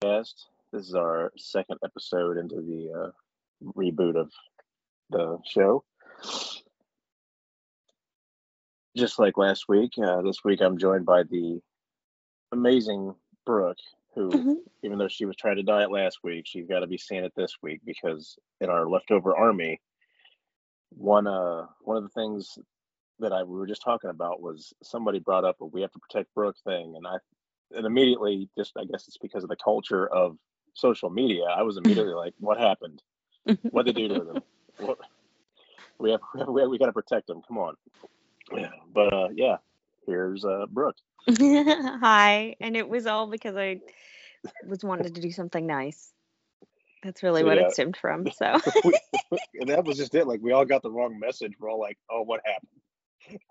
This is our second episode into the uh, reboot of the show. Just like last week, uh, this week I'm joined by the amazing Brooke, who, Mhm. even though she was trying to diet last week, she's got to be seeing it this week because in our leftover army, one uh one of the things that I we were just talking about was somebody brought up a we have to protect Brooke thing, and I and immediately just I guess it's because of the culture of social media. I was immediately like, what happened? What they do to them? What, we have we, have, we got to protect them. Come on. Yeah, but uh, yeah, here's uh, Brooke. Hi, and it was all because I was wanted to do something nice. That's really what yeah. it stemmed from. So and that was just it. Like we all got the wrong message. We're all like, oh, what happened?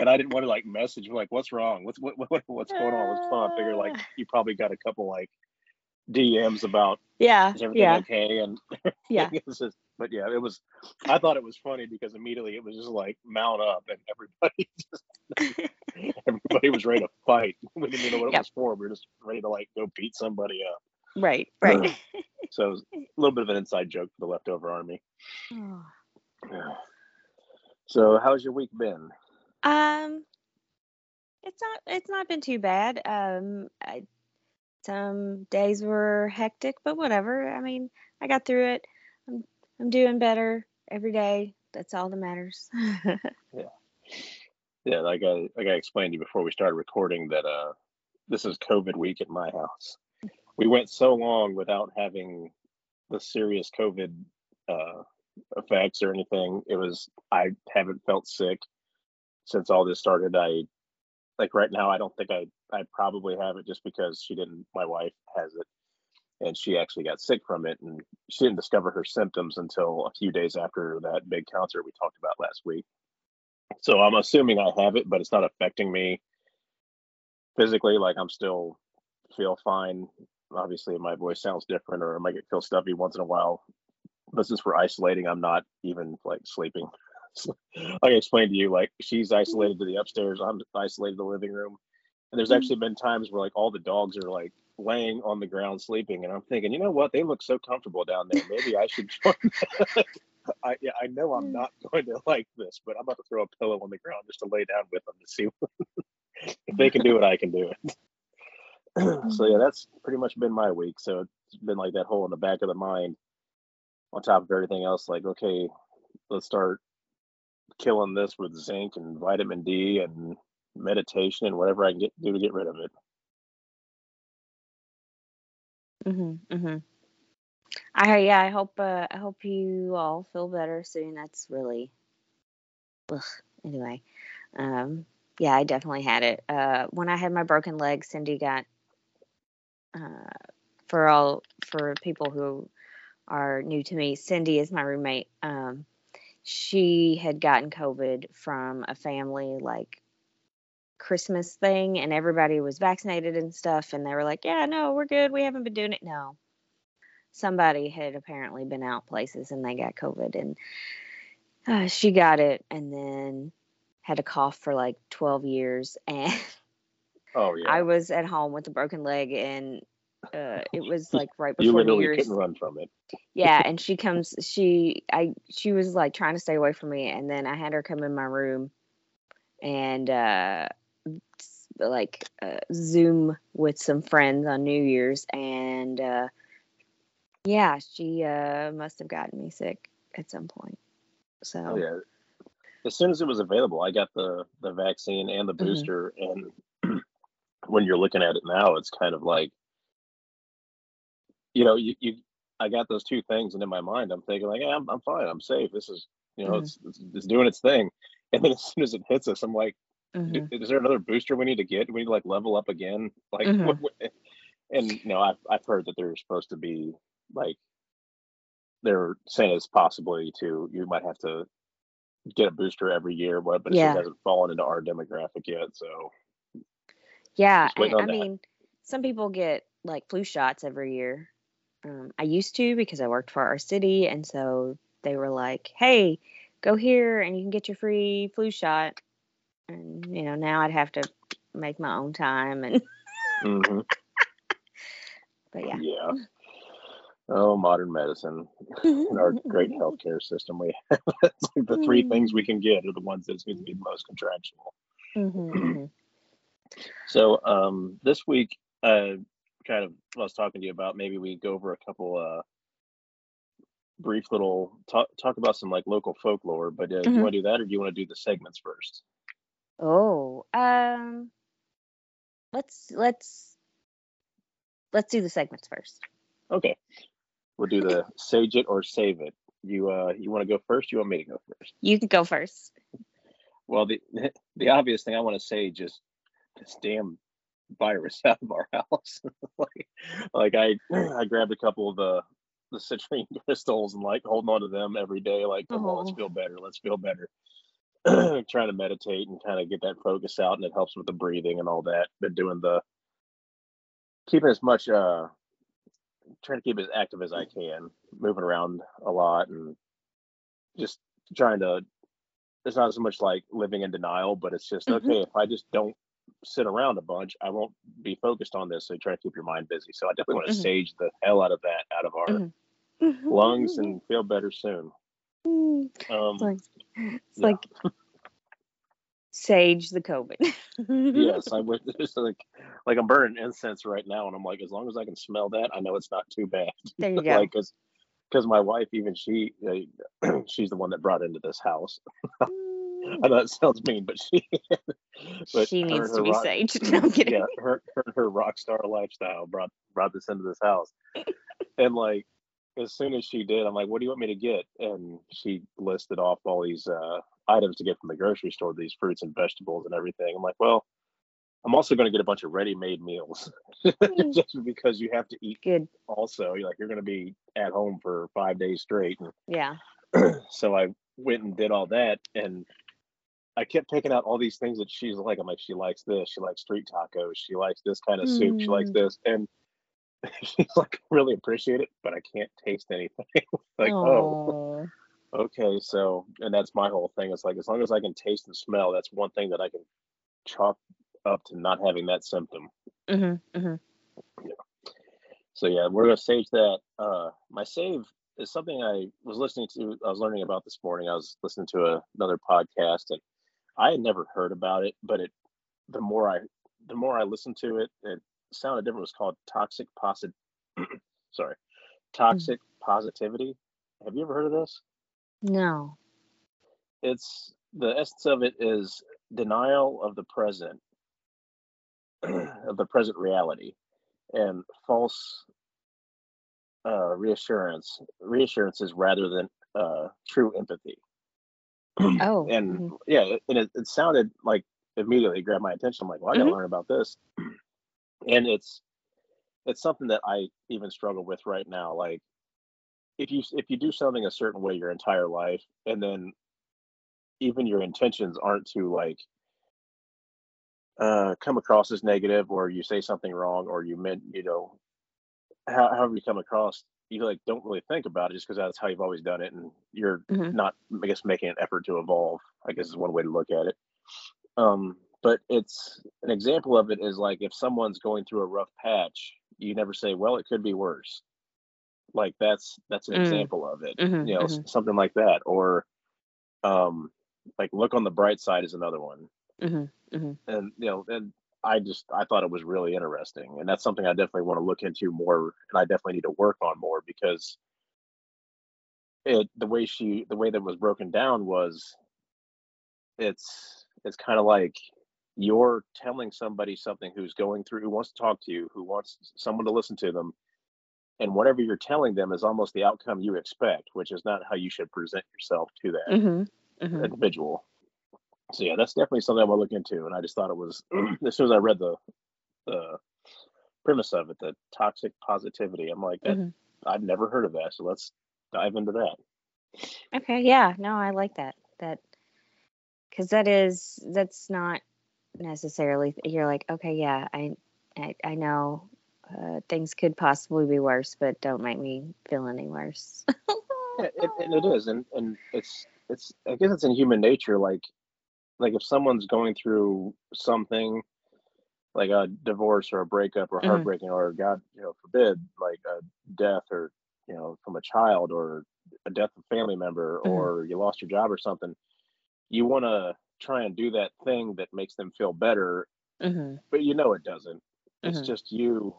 and I didn't want to like message like, what's wrong? What's what, what what's going on? What's going on? I figure like ah. you probably got a couple like DMs about yeah, is everything yeah, okay and yeah. just, but yeah, it was. I thought it was funny because immediately it was just like mount up and everybody just everybody was ready to fight. We didn't even know what it Yep. was for. We were just ready to like go beat somebody up. Right, right. So it was a little bit of an inside joke for the leftover army. Oh. Yeah. So how's your week been? Um, it's not it's not been too bad. Um, I, some days were hectic, but whatever. I mean, I got through it. I'm I'm doing better every day. That's all that matters. Yeah, yeah. like I like I explained to you before we started recording that uh this is COVID week at my house. We went so long without having the serious COVID uh effects or anything. It was I haven't felt sick since all this started. I like right now I don't think I I probably have it just because she didn't my wife has it and she actually got sick from it and she didn't discover her symptoms until a few days after that big concert we talked about last week. So I'm assuming I have it, but it's not affecting me physically. Like I'm still feel fine. Obviously, my voice sounds different, or I might get feel stuffy once in a while. But since we're isolating, I'm not even like sleeping. like I explained to you, like she's isolated to the upstairs. I'm isolated to the living room. And there's actually been times where like all the dogs are like laying on the ground sleeping, and I'm thinking, you know what? They look so comfortable down there. Maybe I should join. I yeah, I know I'm not going to like this, but I'm about to throw a pillow on the ground just to lay down with them to see if they can do it. I can do it. so yeah, mm-hmm. that's pretty much been my week. So it's been like that hole in the back of the mind, on top of everything else. Like, okay, let's start killing this with zinc and vitamin D and meditation and whatever I can get do to get rid of it. Mhm. Mhm. I yeah. I hope uh, I hope you all feel better soon. That's really. Ugh. Anyway, um, yeah, I definitely had it. Uh, when I had my broken leg, Cindy got. Uh, for all for people who are new to me, Cindy is my roommate. Um, she had gotten COVID from a family like Christmas thing, and everybody was vaccinated and stuff, and they were like, "Yeah, no, we're good. We haven't been doing it." No, somebody had apparently been out places and they got COVID, and uh, she got it, and then had a cough for like 12 years, and Oh yeah, I was at home with a broken leg, and uh, it was like right before you New literally Year's. couldn't run from it. Yeah, and she comes. She I she was like trying to stay away from me, and then I had her come in my room, and uh, like uh, Zoom with some friends on New Year's, and uh, yeah, she uh, must have gotten me sick at some point. So Oh yeah. As soon as it was available, I got the the vaccine and the Mhm. booster. And when you're looking at it now, it's kind of like, you know, you, you I got those two things, and in my mind, I'm thinking like, yeah, I'm, I'm fine, I'm safe. This is, you know, Mhm. it's, it's it's doing its thing. And then as soon as it hits us, I'm like, mhm. Is there another booster we need to get? Do we need to like level up again? Like, Mhm. what, what- and you know, I've I've heard that there's supposed to be like they're saying it's possibly to you might have to get a booster every year, but but it Yeah. just hasn't fallen into our demographic yet. So yeah, Just waiting and, on I mean, some people get like flu shots every year. Um, I used to because I worked for our city, and so they were like, "Hey, go here and you can get your free flu shot." And you know, now I'd have to make my own time, and mhm. yeah. Yeah. Oh, modern medicine and our great healthcare system we have. like the three things we can get are the ones that seem to be the most contractual. Mm-hmm. So um, this week, uh, kind of, I was talking to you about maybe we go over a couple uh, brief little talk talk about some like local folklore. But uh, do you Mhm. want to do that, or do you want to do the segments first? Oh, um, let's let's let's do the segments first. Okay, we'll do the sage it or save it. You uh, you want to go first? You want me to go first? You can go first. Well, the the obvious thing I want to say just this damn virus out of our house. like, like I I grabbed a couple of the the citrine crystals and like holding on to them every day. Like, come on, let's Oh. feel better. Let's feel better. Trying to meditate and kind of get that focus out, and it helps with the breathing and all that. Been doing the keeping as much uh trying to keep as active as I can, moving around a lot and just trying to it's not as much like living in denial, but it's just Mhm. okay if I just don't sit around a bunch, I won't be focused on this. So try to keep your mind busy. So I definitely want to Mhm. sage the hell out of that out of our Mhm. lungs and feel better soon. Um, It's like it's yeah. like sage the COVID. yes, I just like like I'm burning incense right now, and I'm like, as long as I can smell that, I know it's not too bad. There you go. like, cause, 'cause my wife, even she, uh, she's the one that brought into this house. I know it sounds mean, but she, but she her needs and to her be rock- saged. No, I'm kidding. yeah, her, her her rock star lifestyle brought brought this into this house, and like as soon as she did, I'm like, "What do you want me to get?" And she listed off all these uh, items to get from the grocery store, these fruits and vegetables and everything. I'm like, "Well, I'm also going to get a bunch of ready-made meals, Mm. just because you have to eat. Good. Also, you're like you're going to be at home for five days straight, and Yeah. so I went and did all that, and I kept picking out all these things that she's like. I'm like, she likes this. She likes street tacos. She likes this kind of soup. She likes Mm. this, and she's like, really appreciate it, but I can't taste anything. like, oh, okay. So, and that's my whole thing. It's like as long as I can taste and smell, that's one thing that I can chalk up to not having that symptom. Mhm. Mhm. So yeah, we're gonna save that. Uh, my save is something I was listening to. I was learning about this morning. I was listening to a, another podcast, and I had never heard about it. But it, the more I, the more I listened to it, it sounded different. It was called toxic posit. sorry, toxic positivity. Have you ever heard of this? No. It's the essence of it is denial of the present, of the present reality, and false uh, reassurance reassurances rather than uh, true empathy. Oh. and mhm. yeah, it- and it, it sounded like immediately grabbed my attention. I'm like, well, I gotta Mhm. learn about this. And it's it's something that I even struggle with right now. Like if you if you do something a certain way your entire life, and then even your intentions aren't to like uh, come across as negative, or you say something wrong, or you meant you know how, however you come across, you like don't really think about it just because that's how you've always done it, and you're Mhm. not, I guess, making an effort to evolve. I guess is one way to look at it. Um, but it's an example of it is like if someone's going through a rough patch, you never say, "Well, it could be worse." Like that's that's an Mm. example of it. Mhm, You know, mhm. something like that, or um, like look on the bright side is another one Mhm. Mhm. and you know and i just i thought it was really interesting and that's something i definitely want to look into more and i definitely need to work on more because it the way she the way that was broken down was it's it's kind of like you're telling somebody something who's going through who wants to talk to you who wants someone to listen to them and whatever you're telling them is almost the outcome you expect which is not how you should present yourself to that Mhm. Mhm. individual. So yeah, that's definitely something I want to look into. And I just thought it was as soon as I read the the premise of it, the toxic positivity. I'm like, that, Mhm. I've never heard of that. So let's dive into that. Okay. Yeah. No, I like that. That because that is that's not necessarily you're like okay yeah I I, I know uh, things could possibly be worse but don't make me feel any worse. Yeah, it, and it is, and and it's it's I guess it's in human nature. Like like if someone's going through something, like a divorce or a breakup or Mhm. heartbreaking or God, you know, forbid, like a death or you know from a child or a death of a family member Mhm. or you lost your job or something, you want to try and do that thing that makes them feel better, hmm but you know it doesn't. It's Mhm. just you.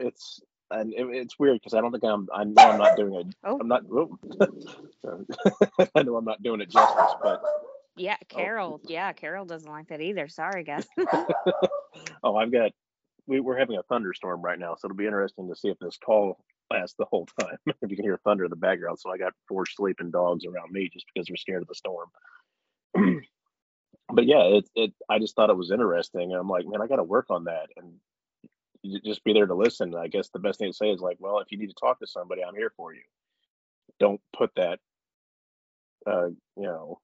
It's and it, it's weird because I don't think I'm. I know I'm not doing it. Oh. I'm not. I know I'm not doing it justice, but Yeah, Carol. Yeah, Carol doesn't like that either. Sorry, guys. oh, I've got. We, we're having a thunderstorm right now, so it'll be interesting to see if this call lasts the whole time. if you can hear thunder in the background, so I got four sleeping dogs around me just because they're scared of the storm. but yeah, it it. I just thought it was interesting, and I'm like, man, I got to work on that, and just be there to listen. I guess the best thing to say is like, well, if you need to talk to somebody, I'm here for you. Don't put that, uh, you know,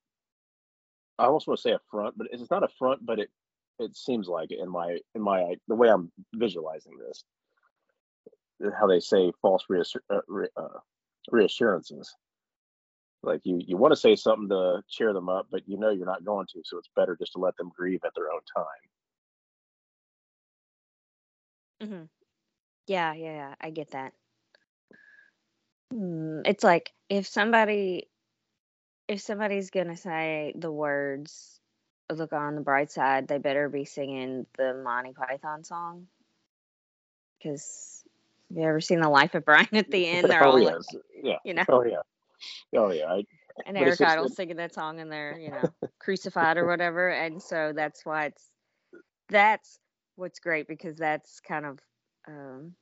I almost want to say a front, but it's not a front, but it it seems like it in my in my the way I'm visualizing this. How they say false reassur- uh, re, uh, reassurances. Like you you want to say something to cheer them up, but you know you're not going to, so it's better just to let them grieve at their own time. hmm Yeah, yeah, yeah. I get that. Hmm, It's like if somebody if somebody's gonna say the words "Look on the bright side," they better be singing the Monty Python song. Because have you ever seen the Life of Brian at the end? They're oh all like, yeah. you know, Oh yeah. Oh yeah. I, and Eric Idle, singing that song and they're, you know, crucified or whatever. And so that's why it's that's what's great because that's kind of um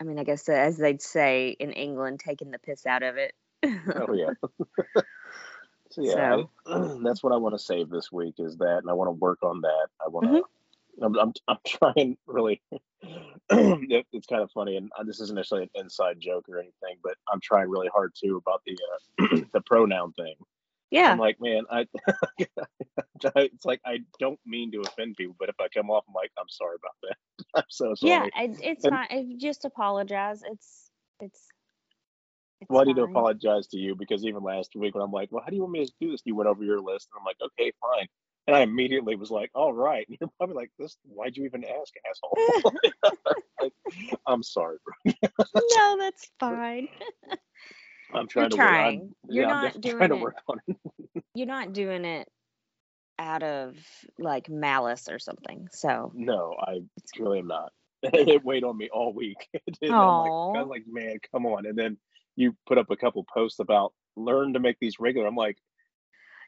I mean, I guess as they'd say in England, taking the piss out of it. Oh yeah. so yeah, I, that's what I want to save this week is that, and I want to work on that. I want to. Mhm. I'm, I'm I'm trying really. it, it's kind of funny, and uh, this isn't necessarily an inside joke or anything, but I'm trying really hard too about the uh, the pronoun thing. yeah. I'm like, man, I. it's like I don't mean to offend people, but if I come off, I'm like, I'm sorry about that. I'm so sorry. Yeah, I, it's And- fine. If just apologize. It's it's it's Well, I need to apologize to you because even last week when I'm like, well, how do you want me to do this? You went over your list, and I'm like, okay, fine. And I immediately was like, all right. And you're probably like, this, why'd you even ask, asshole? like, I'm sorry, bro. no, that's fine. I'm trying to trying. work. I'm, You're yeah, not doing trying to it. work on it. You're not doing it out of like malice or something. So No, I really am not. it weighed on me all week. I'm like, I oh like, man, come on. And then you put up a couple posts about learn to make these regular. I'm like,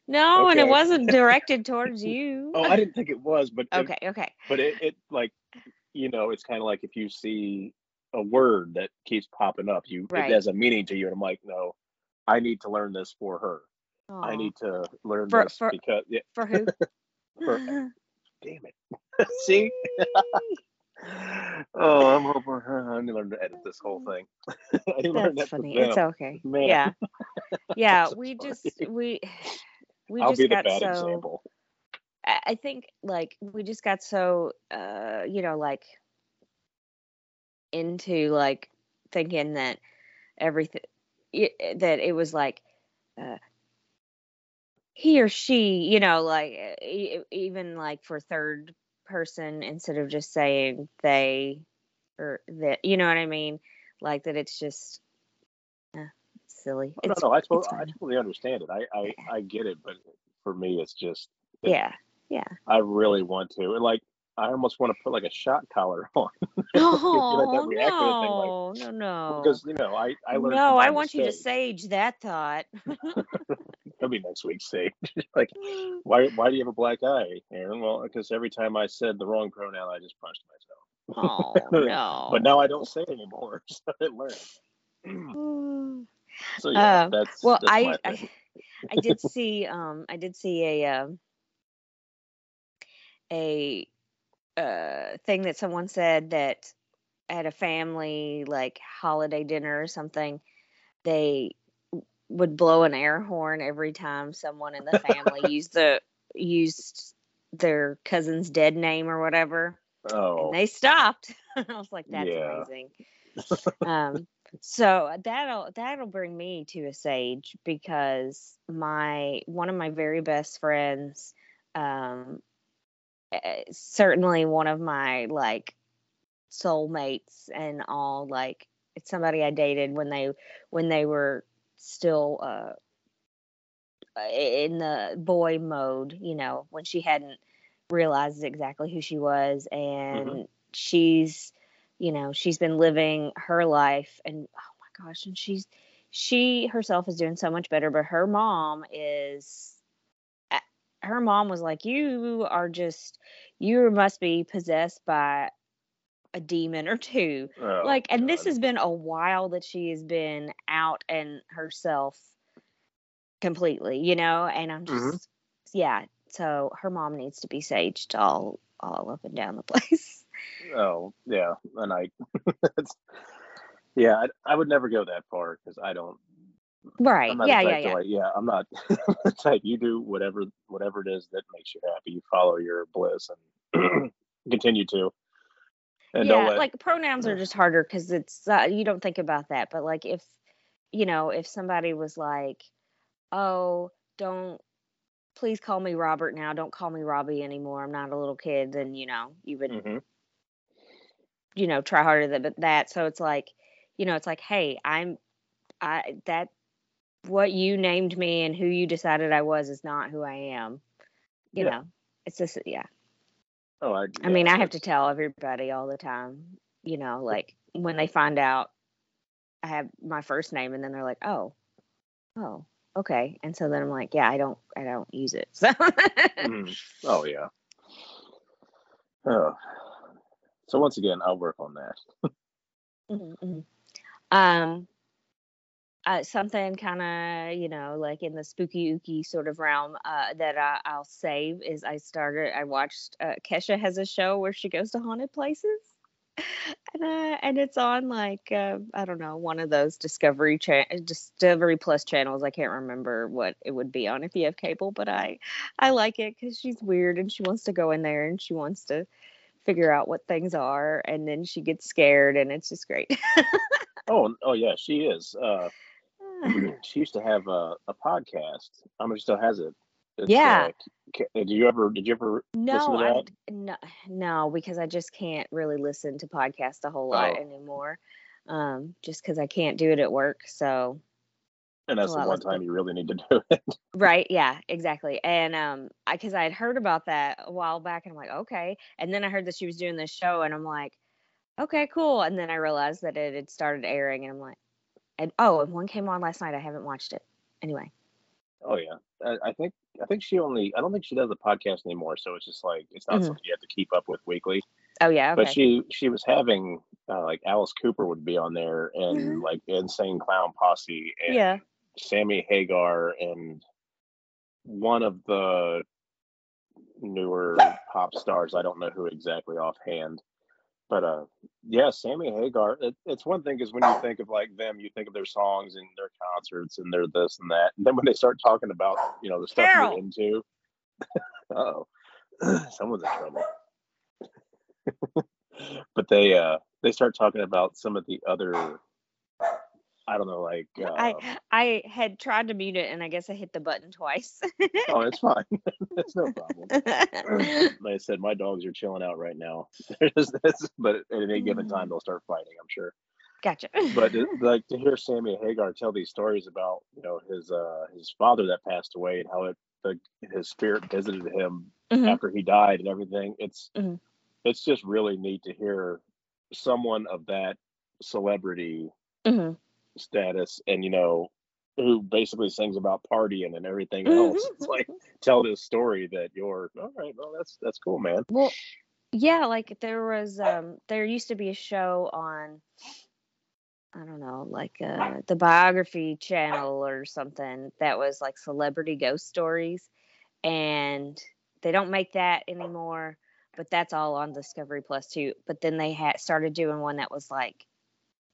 no, and it wasn't directed towards you. oh, I didn't think it was, but it, okay, okay. but it, it like you know it's kind of like if you see a word that keeps popping up you Right. it has a meaning to you and i'm like no i need to learn this for her i need to learn For- this for- because yeah, for who? for damn it see oh i'm hoping i need to learn to edit this whole thing didn't learn That's that funny. It's okay. Man. Yeah. Yeah, So we just we we i'll just got so example I think like we just got so uh you know like into like thinking that everything that it was like uh he or she you know like even like for third person instead of just saying they or that you know what I mean like that it's just uh, silly Oh, no it's no i, it's I totally understand it I, I i get it but for me it's just it, yeah I really want to. And like I almost want to put like a shot collar on. You know, oh that react to the thing, like, no no no Because you know, I I learned. no, I want you to sage that thought. It'll be next week's sage. like, why why do you have a black eye, Aaron? Well, because every time I said the wrong pronoun, I just punched myself. oh no. But now I don't say it anymore, so I learned. So yeah, Um, that's well, that's I, I. I did see um I did see a um a uh thing that someone said that at a family like holiday dinner or something they would blow an air horn every time someone in the family used the used their cousin's dead name or whatever Oh, and they stopped. I was like, that's Yeah. amazing. um, so that'll that'll bring me to a sage because my one of my very best friends, um, uh, certainly one of my like soulmates and all like it's somebody I dated when they when they were still uh in the boy mode, you know, when she hadn't realized exactly who she was and mm-hmm. she's you know, she's been living her life and oh my gosh, and she's she herself is doing so much better, but her mom is her mom was like, You are just you must be possessed by a demon or two. Oh, like, and God. this has been a while that she has been out and herself completely, you know, and I'm just, mm-hmm. yeah. So her mom needs to be saged all, all up and down the place. Oh yeah, and I, yeah, I, I would never go that far because I don't. Right. Yeah. Yeah. Yeah. Like, yeah. I'm not type. You do whatever whatever it is that makes you happy. You follow your bliss and continue to. And yeah, let, like pronouns are just harder because it's uh, you don't think about that. But like if you know if somebody was like, oh, don't please call me Robert now. Don't call me Robbie anymore. I'm not a little kid. Then you know you would mm-hmm. you know try harder than that. So it's like you know it's like hey I'm I that what you named me and who you decided I was is not who I am. You yeah. know, it's just yeah. Oh, I, I mean, I have to tell everybody all the time, you know, like when they find out I have my first name and then they're like, "Oh. Oh, okay." And so then I'm like, "Yeah, I don't I don't use it." So mm. Oh, yeah. Oh. So once again, I'll work on that. mm-hmm. mm-hmm. Um uh, something kind of you know like in the spooky ooky sort of realm uh, that I, will save is I started I watched uh, Kesha has a show where she goes to haunted places and uh, and it's on like uh, I don't know one of those Discovery cha- Discovery Plus channels I can't remember what it would be on if you have cable but I I like it because she's weird and she wants to go in there and she wants to figure out what things are and then she gets scared and it's just great. oh oh yeah she is. She used to have a, a podcast. I mean, she still has it. It's, yeah. Uh, did you ever? Did you ever? No, I, no, no, because I just can't really listen to podcasts a whole lot oh. anymore. Um, just because I can't do it at work. So. And that's the one time you really need to do it. right. Yeah. Exactly. And um, because I, I had heard about that a while back, and I'm like, okay. And then I heard that she was doing this show, and I'm like, okay, cool. And then I realized that it had started airing, and I'm like, and oh, and one came on last night. I haven't watched it. Anyway. Oh yeah, I, I think I think she only. I don't think she does a podcast anymore. So it's just like it's not mm-hmm. something you have to keep up with weekly. Oh yeah. Okay. But she she was having uh, like Alice Cooper would be on there and mm-hmm. like Insane Clown Posse and yeah. Sammy Hagar and one of the newer pop stars. I don't know who exactly offhand. But uh, yeah, Sammy Hagar. It, it's one thing because when you think of like them, you think of their songs and their concerts and their this and that. And then when they start talking about you know the stuff you're into, oh, someone's in trouble. but they uh they start talking about some of the other I don't know, like uh, I I had tried to mute it and I guess I hit the button twice. oh, it's fine. It's no problem. like I said, my dogs are chilling out right now. but at any given time mm. they'll start fighting, I'm sure. Gotcha. but like to hear Sammy Hagar tell these stories about you know his uh his father that passed away and how it the, his spirit visited him mm-hmm. after he died and everything. It's mm-hmm. it's just really neat to hear someone of that celebrity mm-hmm status and you know who basically sings about partying and everything else. it's like tell this story that you're all right. Well, that's that's cool, man. Well, yeah, like there was um there used to be a show on I don't know, like uh the biography channel or something that was like celebrity ghost stories and they don't make that anymore, but that's all on Discovery Plus too. But then they had started doing one that was like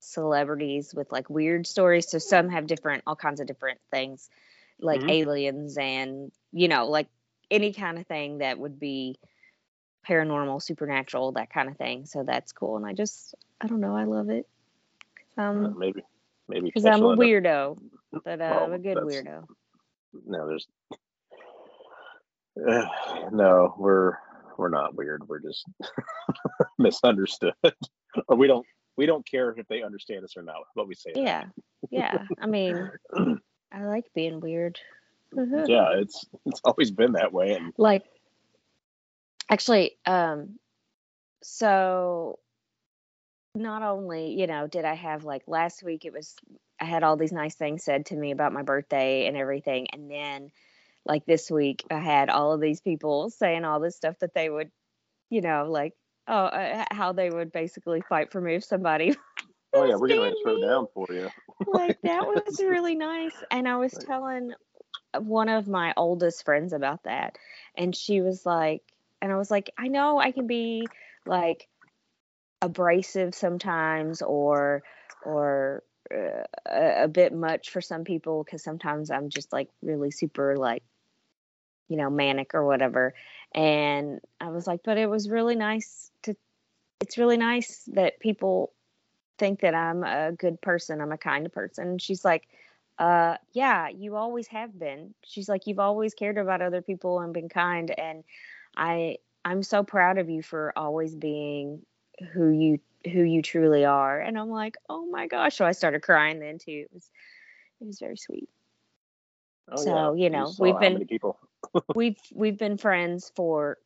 celebrities with like weird stories. So some have different, all kinds of different things, like mm-hmm. aliens and, you know, like any kind of thing that would be paranormal, supernatural, that kind of thing. So that's cool. And I just, I don't know, I love it. Um, uh, maybe, maybe because I'm a weirdo, but uh, well, I'm a good weirdo. No, there's uh, no, we're we're not weird. We're just misunderstood, or we don't we don't care if they understand us or not. But we say that. Yeah, yeah. I mean, I like being weird. yeah, it's it's always been that way, and like actually, um, so not only you know did I have like last week it was I had all these nice things said to me about my birthday and everything, and then like this week I had all of these people saying all this stuff that they would, you know, like oh uh, how they would basically fight for me if somebody. Oh yeah, we're gonna throw down for you. like that was really nice, and I was telling one of my oldest friends about that, and she was like, and I was like, I know I can be like abrasive sometimes, or or uh, a, a bit much for some people because sometimes I'm just like really super like you know manic or whatever and i was like but it was really nice to it's really nice that people think that i'm a good person i'm a kind person. And she's like uh yeah you always have been. She's like you've always cared about other people and been kind. And i i'm so proud of you for always being who you who you truly are. And i'm like oh my gosh. So i started crying then too. It was it was very sweet. Oh, so yeah. you know you we've been people we've we've been friends for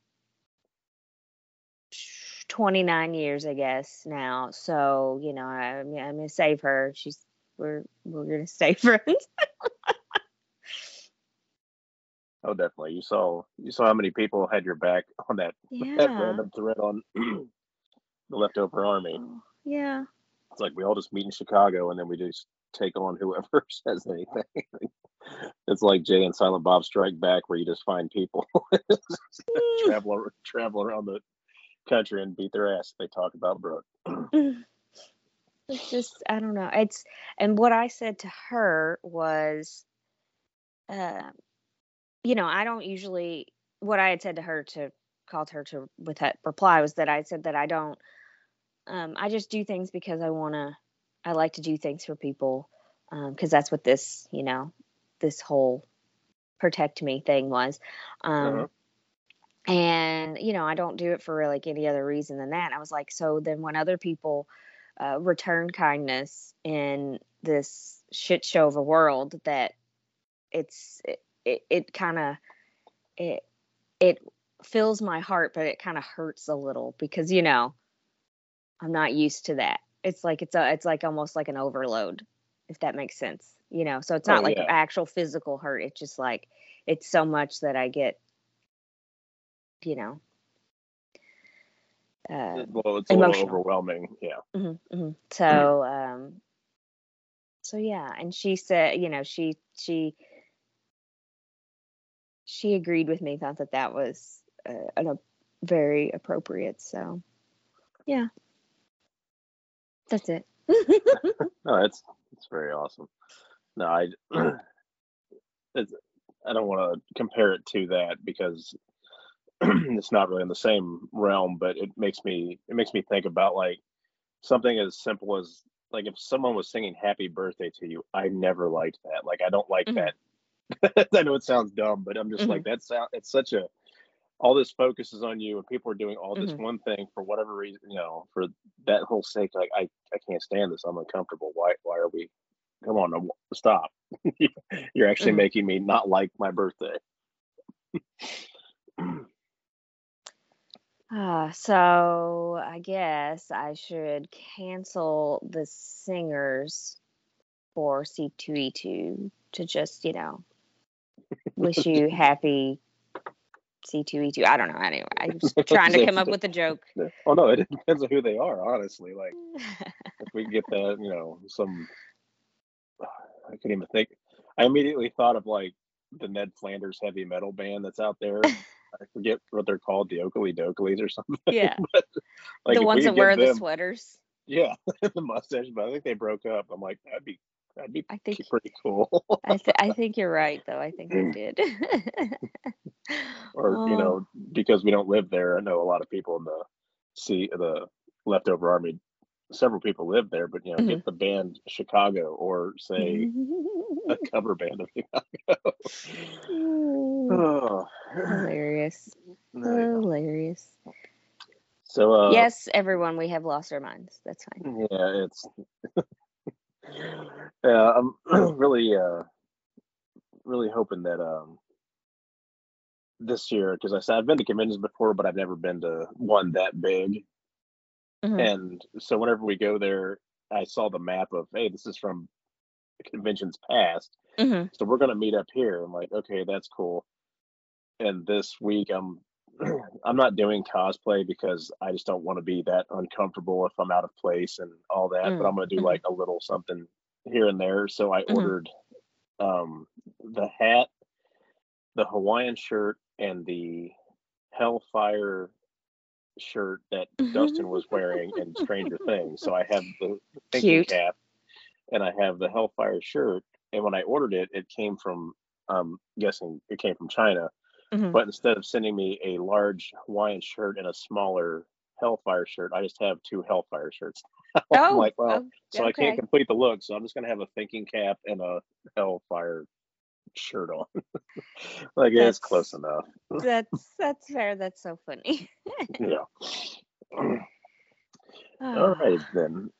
29 years i guess now so you know I, i'm gonna save her she's we're we're gonna stay friends. oh, definitely. You saw you saw how many people had your back on that yeah. that random thread on the leftover army. Oh, yeah. It's like we all just meet in Chicago and then we just take on whoever says anything. it's like Jay and Silent Bob Strike Back, where you just find people travel travel around the country and beat their ass. If they talk about Brooke. it's just I don't know. It's and what I said to her was, uh, you know, I don't usually. What I had said to her to called her to with that reply was that I said that I don't. Um, I just do things because I want to. I like to do things for people because um, that's what this, you know, this whole protect me thing was. Um, uh-huh. And you know, I don't do it for like any other reason than that. I was like, so then when other people uh, return kindness in this shit show of a world that it's it, it, it kind of it it fills my heart but it kind of hurts a little because you know i'm not used to that it's like it's a it's like almost like an overload if that makes sense you know so it's not oh, like yeah. actual physical hurt it's just like it's so much that i get you know uh, well, it's a emotional. little overwhelming. Yeah. Mm-hmm, mm-hmm. So, um, so yeah, and she said, you know, she she she agreed with me, thought that that was uh, an, a very appropriate. So, yeah, that's it. no, it's it's very awesome. No, I it's, I don't want to compare it to that because it's not really in the same realm, but it makes me it makes me think about like something as simple as like if someone was singing happy birthday to you, I never liked that. Like I don't like mm-hmm. that. I know it sounds dumb, but I'm just mm-hmm. like that sound it's such a all this focus is on you and people are doing all this mm-hmm. one thing for whatever reason, you know, for that whole sake, like I, I can't stand this. I'm uncomfortable. Why why are we come on, stop. You're actually mm-hmm. making me not like my birthday. Uh, so I guess I should cancel the singers for C2E2 to just, you know, wish you happy C2E2. I don't know. Anyway, I'm just trying to come up with a joke. Oh, no, it depends on who they are, honestly. Like, if we get that, you know, some, I couldn't even think. I immediately thought of like the Ned Flanders heavy metal band that's out there. I forget what they're called, the Okilly Dokillys or something. Yeah. but, like, the ones that wear them, the sweaters. Yeah, the mustache. But I think they broke up. I'm like, that'd be that'd be I think, pretty cool. I, th- I think you're right, though. I think they did. or oh. you know, because we don't live there, I know a lot of people in the see the leftover army several people live there, but you know, Mhm. get the band Chicago or say a cover band of Chicago. oh. Hilarious. Hilarious. So uh, yes, everyone, we have lost our minds. That's fine. yeah, it's yeah. I'm really uh really hoping that um this year because I said I've been to conventions before, but I've never been to one that big. Mhm. And so whenever we go there, I saw the map of hey, this is from conventions past. Mhm. So we're gonna meet up here. I'm like, okay, that's cool. And this week I'm I'm not doing cosplay because I just don't want to be that uncomfortable if I'm out of place and all that. But Mm, I'm gonna do mhm. like a little something here and there. So I Mhm. ordered um the hat, the Hawaiian shirt, and the Hellfire shirt that Dustin was wearing in Stranger Things. So I have the thinking Cute. cap and I have the Hellfire shirt. And when I ordered it, it came from um guessing it came from China. Mhm. But instead of sending me a large Hawaiian shirt and a smaller Hellfire shirt, I just have two Hellfire shirts. I'm Oh, like, well, oh, so I can't complete the look, so I'm just gonna have a thinking cap and a Hellfire shirt on. like yeah, it's close enough. That's that's fair. That's so funny. Yeah. All right then.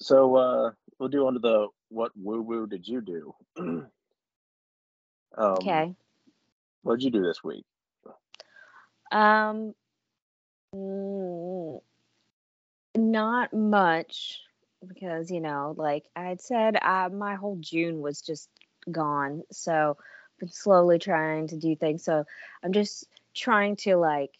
So uh we'll do on to the what woo woo did you do? um Okay. What did you do this week? Um, not much because you know, like I had said, uh, my whole June was just gone. So I've been slowly trying to do things. So I'm just trying to like,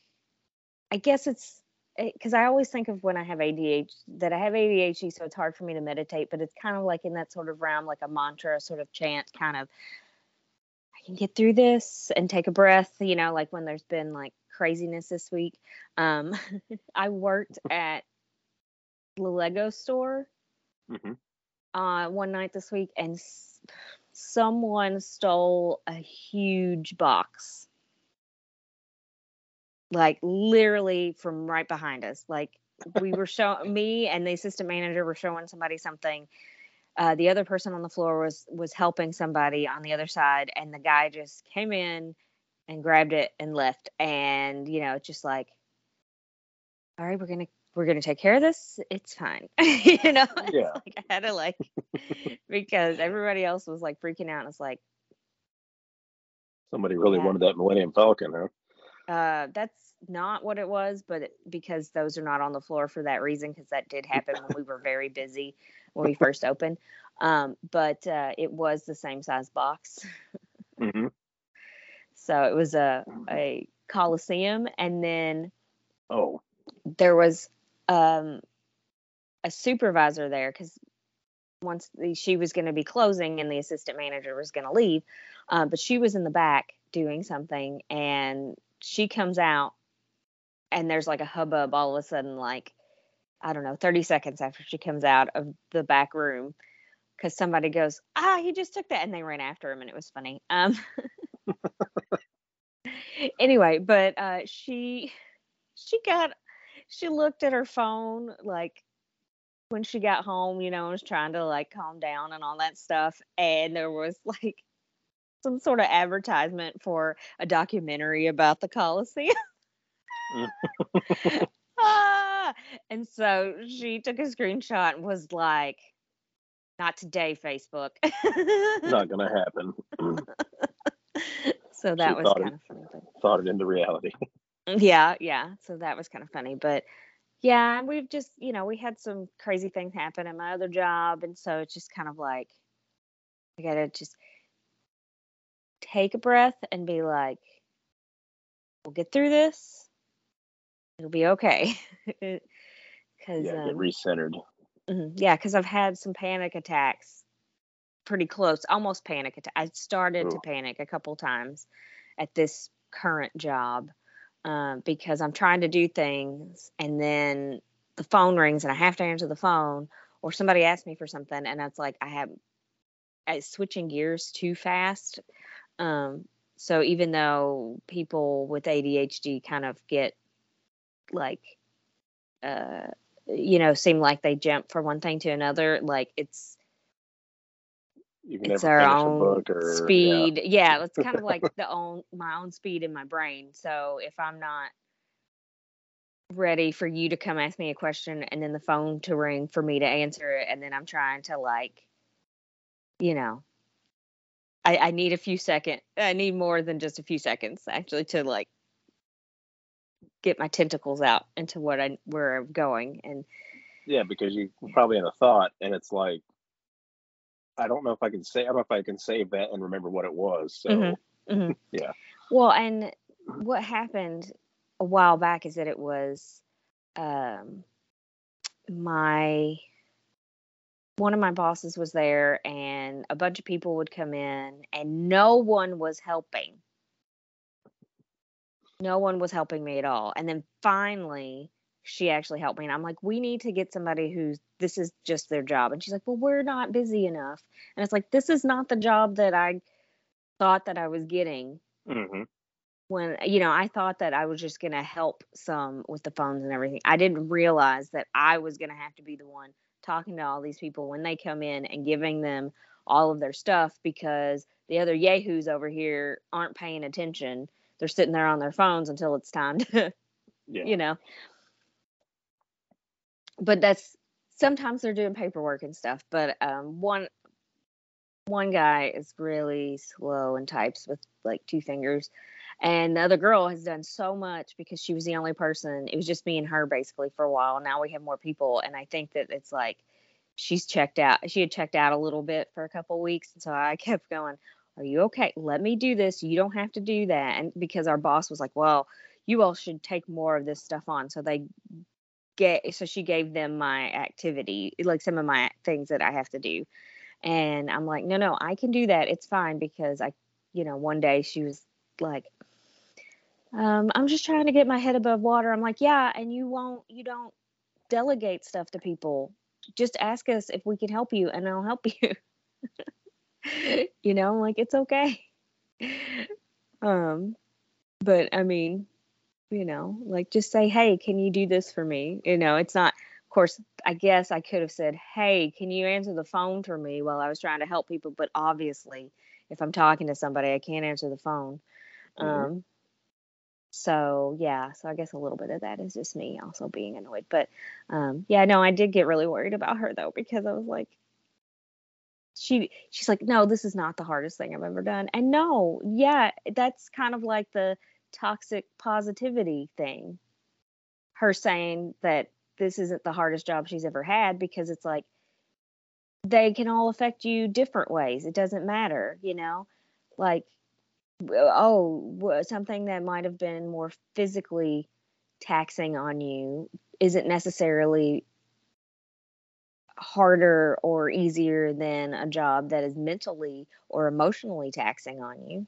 I guess it's because I always think of when I have ADHD that I have ADHD, so it's hard for me to meditate. But it's kind of like in that sort of realm, like a mantra, sort of chant, kind of. Can get through this and take a breath, you know, like when there's been like craziness this week. Um, I worked at the Lego store hmm uh, one night this week, and s- someone stole a huge box, like literally from right behind us. Like we were showing me and the assistant manager were showing somebody something. Uh, the other person on the floor was was helping somebody on the other side, and the guy just came in and grabbed it and left. And you know, just like, all right, we're gonna we're gonna take care of this. It's fine. you know, Yeah. like I had to like because everybody else was like freaking out. And it's like, Somebody really Yeah. wanted that Millennium Falcon, huh? uh, that's not what it was, but it, because those are not on the floor for that reason, because that did happen when we were very busy when we first opened. Um, but uh, it was the same size box. hmm So it was a, a Coliseum. And then Oh. there was um, a supervisor there because once the, she was going to be closing and the assistant manager was going to leave, uh, but she was in the back doing something and she comes out and there's like a hubbub all of a sudden, like, I don't know, 30 seconds after she comes out of the back room because somebody goes, ah, he just took that. And they ran after him and it was funny. Um, anyway, but uh, she, she got, she looked at her phone like when she got home, you know, and was trying to like calm down and all that stuff. And there was like some sort of advertisement for a documentary about the Coliseum. ah! And so she took a screenshot and was like, not today, Facebook. Not gonna happen. so that She was it- kind of funny. But Thought it into reality. yeah, yeah. So that was kind of funny. But yeah, and we've just, you know, we had some crazy things happen at my other job. And so it's just kind of like, I got to just take a breath and be like, we'll get through this. It'll be okay. Because, Yeah, get um, recentered. mhm, yeah, because I've had some panic attacks pretty close, almost panic attack. I started to panic a couple times at this current job um, because I'm trying to do things and then the phone rings and I have to answer the phone or somebody asks me for something and it's like I have I switching gears too fast. Um, so even though people with ADHD kind of get like uh, you know, seem like they jump from one thing to another. Like it's it's our own or yeah. speed. Yeah, it's kind of like the own my own speed in my brain. So if I'm not ready for you to come ask me a question and then the phone to ring for me to answer it and then I'm trying to like you know I, I need a few seconds I need more than just a few seconds actually to like get my tentacles out into what I where I'm going and Yeah, because you probably in a thought and it's like I don't know if I can say I don't know if I can save that and remember what it was. So Mhm, mhm. yeah. well and what happened a while back is that it was um my one of my bosses was there and a bunch of people would come in and no one was helping no one was helping me at all. And then finally she actually helped me and i'm like we need to get somebody who's this is just their job. And she's like well we're not busy enough. And it's like this is not the job that i thought that i was getting hmm when you know i thought that i was just going to help some with the phones and everything. I didn't realize that i was going to have to be the one talking to all these people when they come in and giving them all of their stuff because the other yahoos over here aren't paying attention they're sitting there on their phones until it's time to Yeah. you know but that's sometimes they're doing paperwork and stuff but um one one guy is really slow and types with like two fingers and the other girl has done so much because she was the only person it was just me and her basically for a while now we have more people and i think that it's like she's checked out she had checked out a little bit for a couple weeks and so i kept going are you okay? Let me do this. You don't have to do that. And because our boss was like well you all should take more of this stuff on. So they get so she gave them my activity like some of my things that i have to do. And i'm like no no i can do that. It's fine because i you know one day she was like um, i'm just trying to get my head above water. I'm like yeah and you won't you don't delegate stuff to people. Just ask us if we can help you and i'll help you you know I'm like it's okay. Um but i mean you know like just say hey can you do this for me? You know it's not of course i guess i could have said hey can you answer the phone for me while i was trying to help people? But obviously if i'm talking to somebody i can't answer the phone. Mhm. um so yeah so i guess a little bit of that is just me also being annoyed. But um yeah no i did get really worried about her though because i was like she she's like no this is not the hardest thing i've ever done. And no yeah that's kind of like the toxic positivity thing. Her saying that this isn't the hardest job she's ever had because it's like they can all affect you different ways. It doesn't matter you know? Like oh something that might have been more physically taxing on you isn't necessarily harder or easier than a job that is mentally or emotionally taxing on you.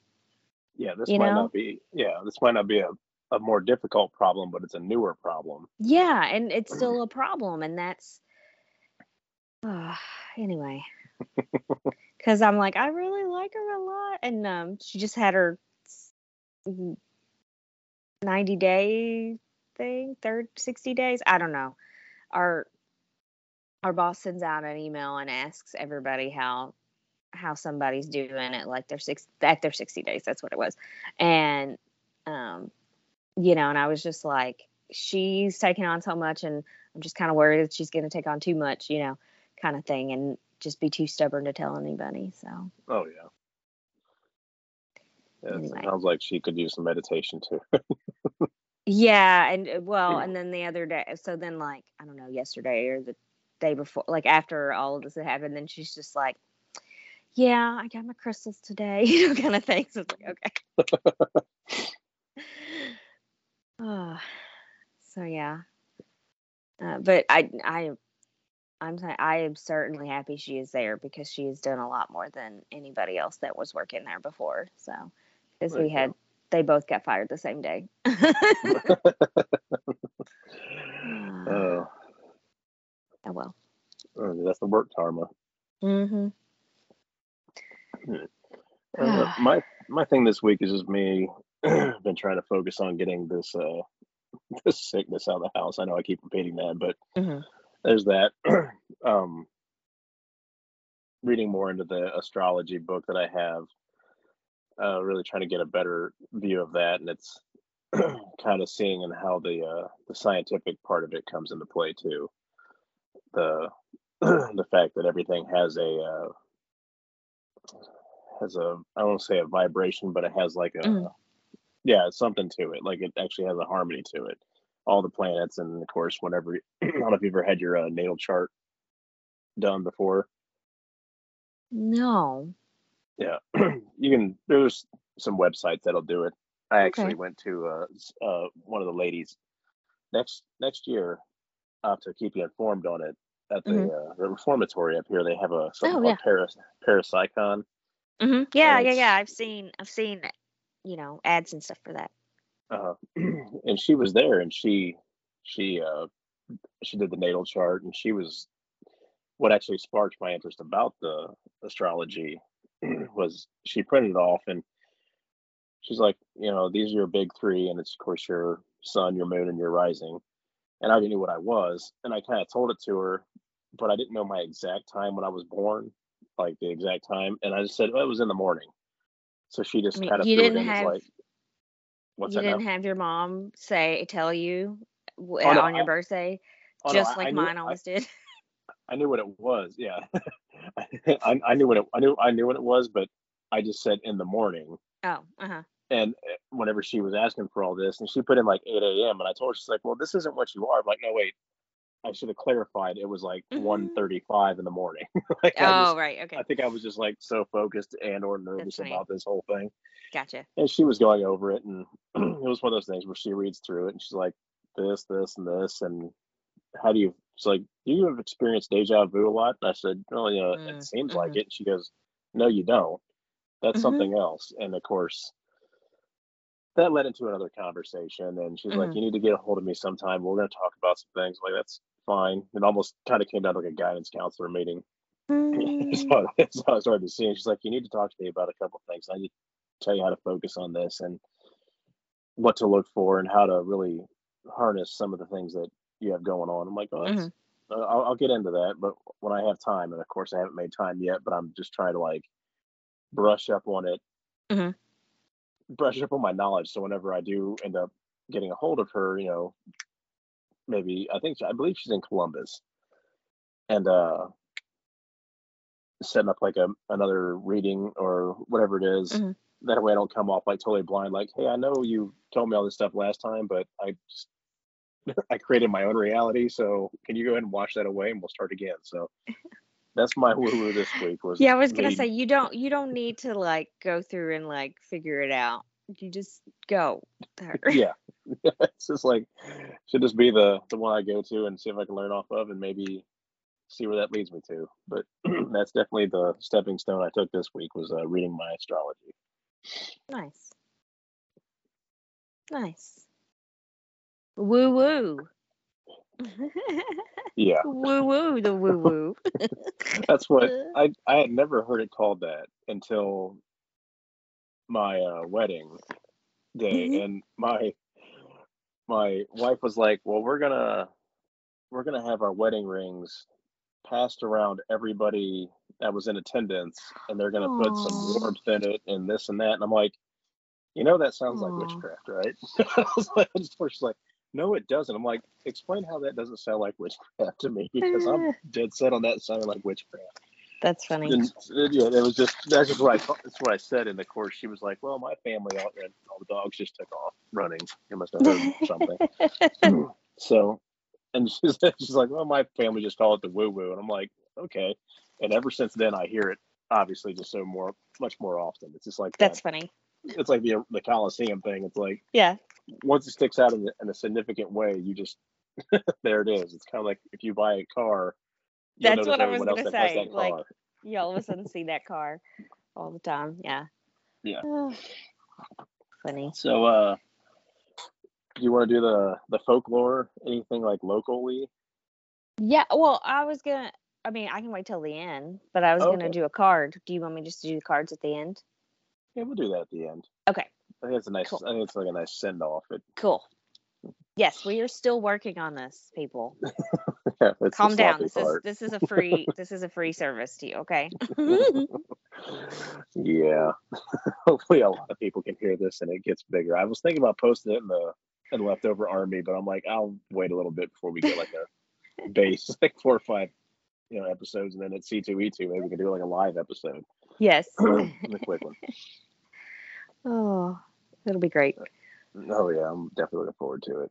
Yeah, this You might know? not be yeah, this might not be a, a more difficult problem, but it's a newer problem. Yeah, and it's still a problem, and that's uh, anyway. Because I'm like, I really like her a lot, and um, she just had her mm, 90 day thing, third 60 days. I don't know. Our our boss sends out an email and asks everybody how how somebody's doing at like their six at their 60 days. That's what it was, and um, you know, and I was just like, she's taking on so much, and I'm just kind of worried that she's going to take on too much, you know, kind of thing, and just be too stubborn to tell anybody. So Oh yeah. Yeah, it Anyway. sounds like she could use some meditation too. yeah, and uh, well, and then the other day, so then like I don't know, yesterday or the day before, like after all of this had happened, then she's just like. Yeah, I got my crystals today, you know, kind of thing. So it's like, okay. Ah, so yeah, uh, but I, I, I'm, I am certainly happy she is there because she has done a lot more than anybody else that was working there before. So, because we had, they both got fired the same day. Oh, oh well. Uh, that's the work karma. Mm-hmm. Uh, my my thing this week is just me. been trying to focus on getting this uh this sickness out of the house. I know I keep repeating that, but hmm there's that. um, reading more into the astrology book that I have, uh, really trying to get a better view of that, and it's kind of seeing and how the uh, the scientific part of it comes into play too. The the fact that everything has a uh, has a I don't say a vibration, but it has like a Mm. yeah, something to it. Like it actually has a harmony to it. All the planets, and of course, whenever I don't know if you've ever had your uh, natal chart done before. No. Yeah, you can. There's some websites that'll do it. I actually Okay. went to uh, uh, one of the ladies next next year uh, to keep you informed on it at the, Mhm. uh, the reformatory up here. They have a something Oh, called Paras Parapsychon. hmm Yeah, yeah, yeah. I've seen, I've seen, you know, ads and stuff for that. uh, and she was there and she she uh she did the natal chart and she was what actually sparked my interest about the astrology was she printed it off and she's like you know these are your big three and it's of course your sun your moon and your rising and i already knew what i was and i kind of told it to her but i didn't know my exact time when i was born like the exact time and i just said well, it was in the morning so she just kind of you didn't it in as have, like what's you didn't have your mom say, tell you Oh, no, on your I- birthday, Oh, just I- like I mine I- always did. I knew what it was. Yeah, I, I knew what it. I knew I knew what it was, but I just said in the morning. Oh, uh huh. And uh, whenever she was asking for all this, and she put in like 8 a.m. and I told her she's like, "Well, this isn't what you are." I'm like, "No, wait, I should have clarified. It was like Mhm. 1:35 in the morning." like, Oh, just, right. Okay. I think I was just like so focused and or nervous about this whole thing. Gotcha. And she was going over it, and it was one of those things where she reads through it and she's like, "This, this, and this," and how do you? It's like, do you have experienced deja vu a lot? And I said, "Oh, yeah, Mm, it seems like mhm. it." And she goes, "No, you don't. That's Mhm. something else." And of course, that led into another conversation. And she's like, Mhm. "You need to get a hold of me sometime. We're going to talk about some things." I'm like, that's fine. It almost kind of came down to like a guidance counselor meeting. Mm, so, so I started to see, and she's like, "You need to talk to me about a couple things. I need to tell you how to focus on this and what to look for and how to really harness some of the things that you have going on." I'm like, "Oh, that's, uh, I'll, I'll get into that, but when I have time, and of course I haven't made time yet, but I'm just trying to like brush up on it, Mhm. Brush up on my knowledge. So whenever I do end up getting a hold of her, you know, maybe I think I believe she's in Columbus, and uh, setting up like a another reading or whatever it is. Mhm. That way I don't come off like totally blind. Like, hey, I know you told me all this stuff last time, but I just I created my own reality. So can you go ahead and wash that away and we'll start again? So that's my woo woo this week was Yeah, I was gonna say you don't you don't need to like go through and like figure it out. You just go there. yeah. it's just like should just be the the one I go to and see if I can learn off of and maybe see where that leads me to. But that's definitely the stepping stone I took this week was uh, reading my astrology. Nice. Nice. Woo woo. Yeah, woo woo the woo woo. that's what I I had never heard it called that until my uh, wedding day, Mhm. and my my wife was like, "Well, we're gonna we're gonna have our wedding rings passed around everybody that was in attendance, and they're gonna put some warmth in it and this and that." And I'm like, "You know, that sounds like witchcraft, right?" I was like, she's like, "No, it doesn't." I'm like, "Explain how that doesn't sound like witchcraft to me because I'm dead set on that sounding like witchcraft." That's funny. And yeah, it was just that's just what I that's what I said. in the course, she was like, "Well, my family there, all the dogs just took off running. You must have heard something." so, and she's she's like, "Well, my family just call it the woo woo," and I'm like, "Okay." And ever since then, I hear it obviously just so more much more often. It's just like That's that. funny. It's like the the Coliseum thing. It's like Yeah. Once it sticks out in, a- in a significant way, you just there it is. It's kind of like if you buy a car. That's what I was gonna say, like. You all of a sudden see that car all the time. Yeah. Yeah. funny. So, uh, do you want to do the the folklore? Anything like locally? Yeah. Well, I was gonna. I mean, I can wait till the end, but I was Okay. gonna do a card. Do you want me just to do the cards at the end? Yeah, we'll do that at the end. Okay. I think it's a nice. Cool. I think it's like a nice send off. It Cool. Yes, we are still working on this, people. The Calm down. This is this is a free this is a free service to you, okay? yeah. Hopefully, a lot of people can hear this and it gets bigger. I was thinking about posting it in the in leftover army, but I'm like, I'll wait a little bit before we get like a base, like four or five, you know, episodes, and then at C2E2, maybe we can do like a live episode, yes. a quick one. oh, it'll be great. Oh yeah, I'm definitely looking forward to it.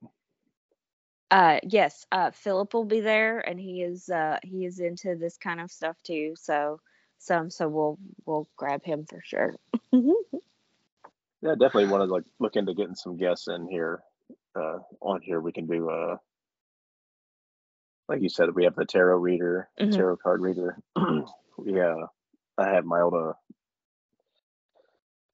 Uh yes, uh Philip will be there and he is uh he is into this kind of stuff too. So some so we'll we'll grab him for sure. Yeah, definitely want to like look into getting some guests in here. Uh, on here, we can do uh, like you said, we have the tarot reader, Mhm. tarot card reader. yeah, I have my old uh,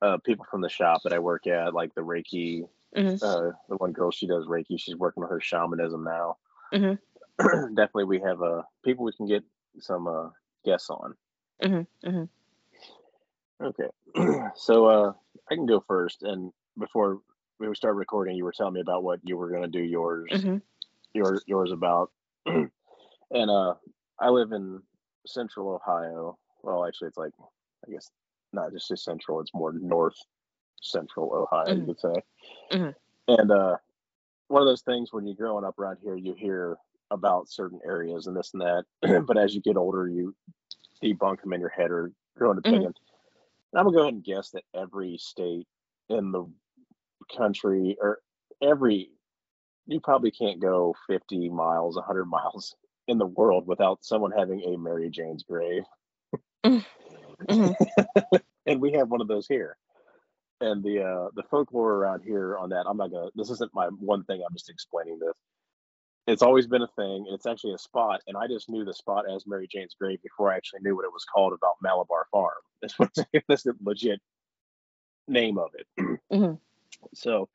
uh, people from the shop that I work at, like the Reiki. Mhm. Uh, the one girl she does Reiki. She's working on her shamanism now. Mhm. definitely, we have uh people we can get some uh guests on. Mhm. Mhm. Okay. so uh I can go first and before we start recording you were telling me about what you were gonna do yours Mhm. your yours about. and uh I live in central Ohio. Well actually it's like I guess not just just central, it's more north central Ohio, you Mhm. could say. Mhm. And uh one of those things when you're growing up around here you hear about certain areas and this and that. but as you get older you debunk them in your head or grow Mhm. opinion. And I'm gonna go ahead and guess that every state in the country or every you probably can't go 50 miles, 100 miles in the world without someone having a Mary Jane's grave. Mhm. and we have one of those here. And the uh, the folklore around here on that, I'm not gonna. This isn't my one thing. I'm just explaining this. It's always been a thing. It's actually a spot, and I just knew the spot as Mary Jane's grave before I actually knew what it was called about Malabar Farm. This was that's the legit name of it. Mhm. So,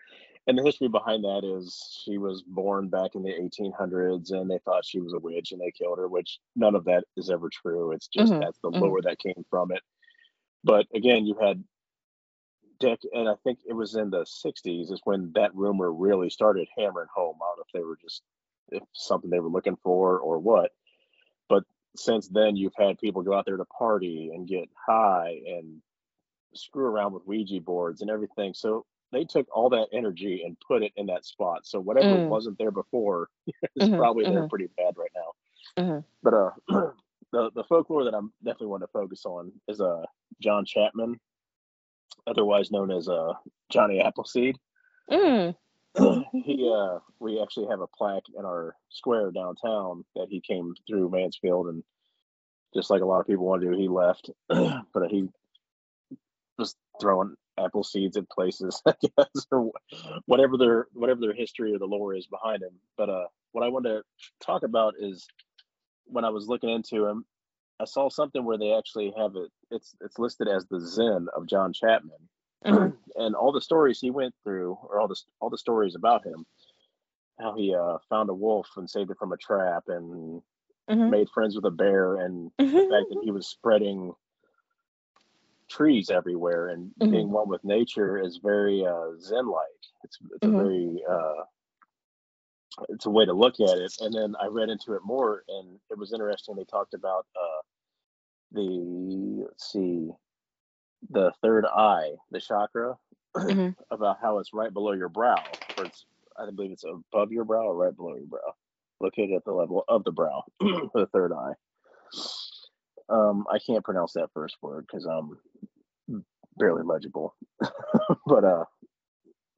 and the history behind that is she was born back in the 1800s, and they thought she was a witch, and they killed her. Which none of that is ever true. It's just Mhm, that's the mhm. lore that came from it. But again, you had Dick, and I think it was in the 60s is when that rumor really started hammering home. I don't know if they were just if something they were looking for or what. But since then, you've had people go out there to party and get high and screw around with Ouija boards and everything. So they took all that energy and put it in that spot. So whatever Mm. wasn't there before is Mhm, probably there mhm. pretty bad right now. Mhm. But uh, the the folklore that I'm definitely want to focus on is uh John Chapman, otherwise known as uh Johnny Appleseed. Mm. he uh we actually have a plaque in our square downtown that he came through Mansfield and just like a lot of people want to do, he left. but he was throwing apple seeds in places, I guess, or whatever their whatever their history or the lore is behind him. But uh what I wanted to talk about is when I was looking into him, I saw something where they actually have it it's it's listed as the Zen of John Chapman Mhm. and all the stories he went through, or all the all the stories about him, how he uh, found a wolf and saved it from a trap, and Mhm. made friends with a bear, and the fact that he was spreading trees everywhere and Mhm. being one with nature is very uh, Zen-like. It's it's Mhm. a very uh, it's a way to look at it. And then I read into it more, and it was interesting. They talked about uh, the let's see, the third eye, the chakra, Mhm. about how it's right below your brow, or it's I believe it's above your brow or right below your brow, located at the level of the brow, the third eye. Um, I can't pronounce that first word because I'm barely legible, but uh,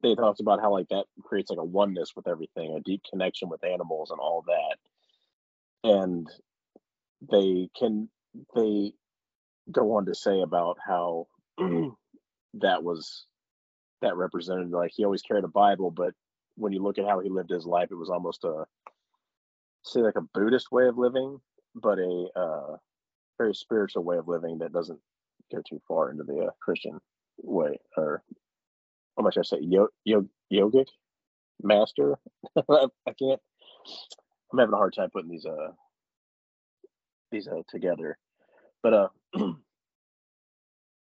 they talked about how like that creates like a oneness with everything, a deep connection with animals and all that, and they can they go on to say about how that was that represented like he always carried a Bible, but when you look at how he lived his life, it was almost a say like a Buddhist way of living, but a uh, very spiritual way of living that doesn't go too far into the uh, Christian way or how much I say yo- yo- yogic master. I I can't. I'm having a hard time putting these uh these uh together, but uh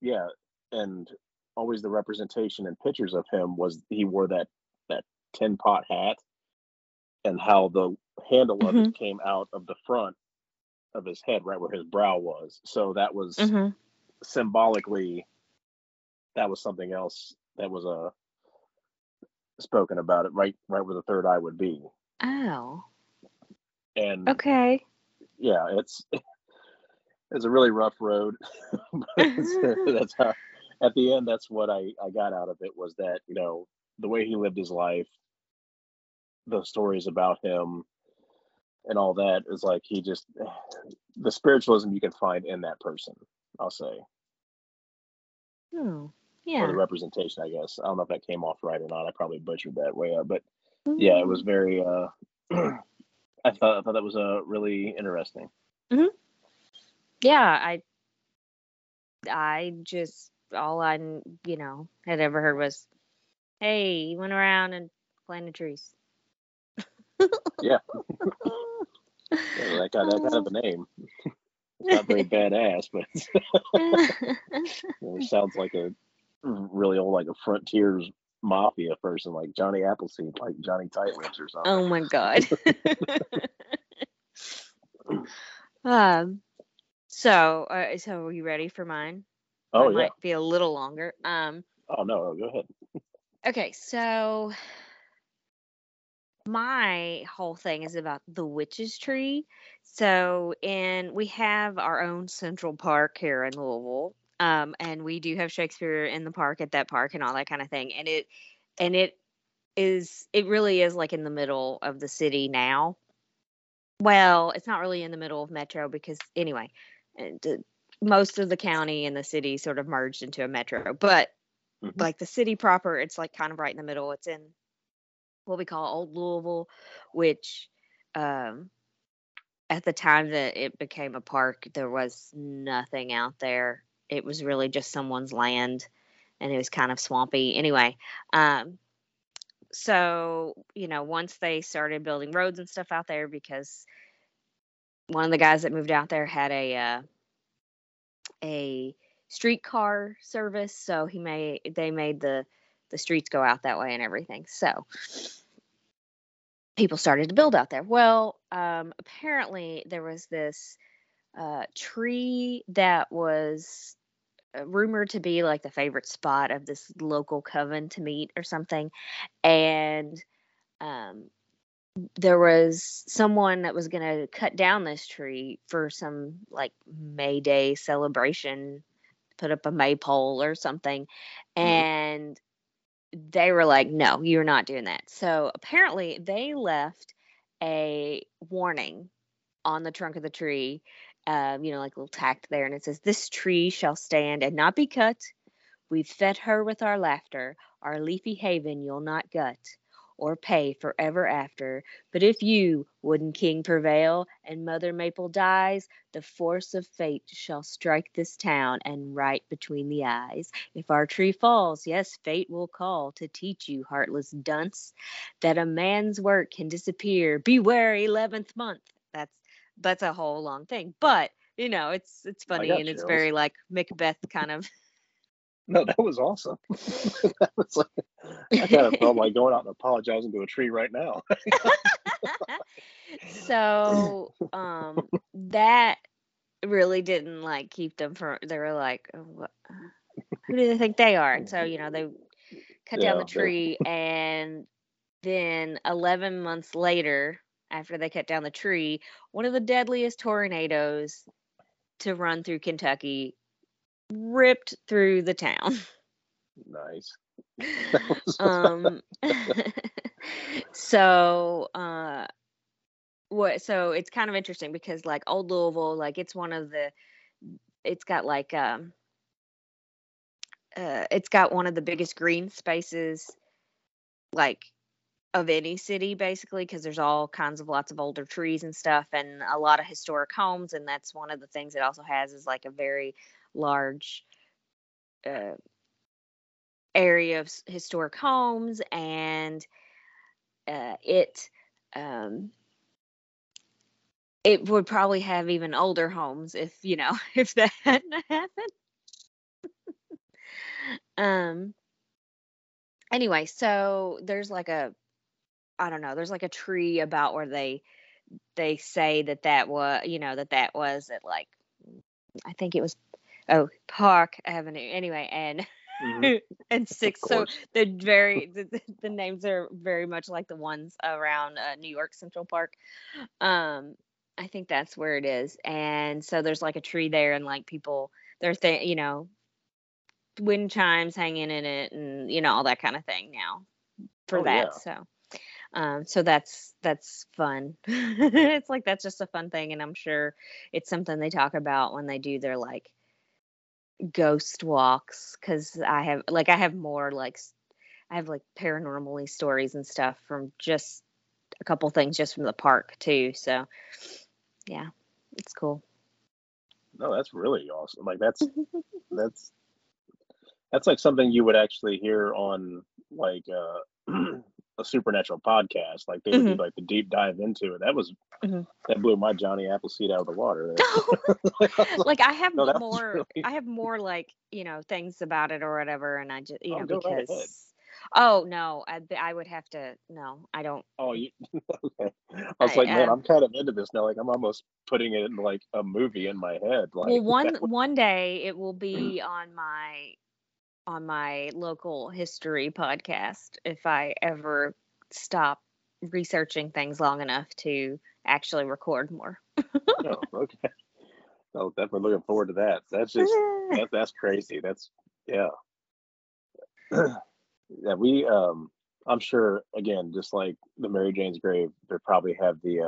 yeah, and always the representation and pictures of him was he wore that that tin pot hat and how the handle of Mhm. it came out of the front of his head, right where his brow was. So that was hmm symbolically that was something else that was uh spoken about it right right where the third eye would be Oh, and okay. yeah it's it's a really rough road that's how at the end that's what i i got out of it was that you know the way he lived his life the stories about him and all that is like he just the spiritualism you can find in that person i'll say Oh, or yeah. the representation i guess i don't know if that came off right or not i probably butchered that way up but yeah it was very uh i thought i thought that was uh really interesting hmm Yeah, I I just all I you know had ever heard was, "Hey, he went around and planted trees." Yeah. Yeah, that got that kind of a name it's not very badass but it sounds like a really old like a frontiers mafia person like johnny appleseed like johnny tightlips or something oh my god. um. So, uh, so are you ready for mine? oh Mine yeah might be a little longer. Um. oh no go ahead Okay, so my whole thing is about the witch's tree. So, and we have our own Central Park here in Louisville, um, and we do have Shakespeare in the park at that park and all that kind of thing. And it and it is it really is like in the middle of the city now. Well, it's not really in the middle of Metro because anyway, most of the county and the city sort of merged into a metro, but Mhm. like the city proper, it's like kind of right in the middle. It's in what we call Old Louisville, which um, at the time that it became a park, there was nothing out there. It was really just someone's land and it was kind of swampy. Anyway, um, so, you know, once they started building roads and stuff out there, because one of the guys that moved out there had a, uh, a streetcar service, so he made they made the the streets go out that way and everything. So people started to build out there. Well, um, apparently there was this uh, tree that was uh, rumored to be like the favorite spot of this local coven to meet or something, and um, there was someone that was going to cut down this tree for some like May Day celebration, put up a maypole or something, Mhm. and they were like, "No, you're not doing that." So apparently, they left a warning on the trunk of the tree, uh, you know, like a little tacked there, and it says, "This tree shall stand and not be cut. We've fed her with our laughter. Our leafy haven you'll not gut." Or pay forever after. But if you, wooden king, prevail, and Mother Maple dies, the force of fate shall strike this town and right between the eyes. If our tree falls, yes, fate will call to teach you, heartless dunce, that a man's work can disappear. Beware, eleventh month. That's that's a whole long thing, but you know, it's it's funny and it's chills. very like Macbeth kind of. No that was awesome. That was like i kind of felt like going out and apologizing to a tree right now. So um that really didn't like keep them from they were like "Oh, what, who do they think they are? And so you know they cut down Yeah, the they- tree and then 11 months later after they cut down the tree one of the deadliest tornadoes to run through kentucky ripped through the town. Nice. Um so uh what so it's kind of interesting because like old louisville like it's one of the it's got like um uh it's got one of the biggest green spaces like of any city basically because there's all kinds of lots of older trees and stuff and a lot of historic homes and that's one of the things it also has is like a very large uh, area of historic homes and uh, it um, it would probably have even older homes if you know if that hadn't happened um anyway so there's like a I don't know. There's like a tree about where they they say that that was you know that that was at like I think it was oh Park Avenue anyway and Mhm. and six so they're very the, the- the names are very much like the ones around uh, New York Central Park um I think that's where it is and so there's like a tree there and like people they're th- you know wind chimes hanging in it and you know all that kind of thing now for Oh, that yeah. so um so that's that's fun it's like that's just a fun thing and i'm sure it's something they talk about when they do their like ghost walks because i have like i have more like I have like paranormally stories and stuff from just a couple things just from the park too so yeah it's cool No, that's really awesome. Like that's that's that's like something you would actually hear on like uh, a supernatural podcast. Like they would do like the deep dive into it. That was Mhm. that blew my Johnny Appleseed out of the water. like I have No, more really- I have more like, you know, things about it or whatever and I just you Oh, know right because Oh, no. I I would have to no. I don't oh, you okay? I was I, like, man, um, I'm kind of into this now. Like I'm almost putting it in like a movie in my head. Like Well, one would- one day it will be on my on my local history podcast if I ever stop researching things long enough to actually record more. oh, okay. Oh, definitely looking forward to that. That's just that, that's crazy. That's yeah. yeah, we um I'm sure again, just like the Mary Jane's grave, they probably have the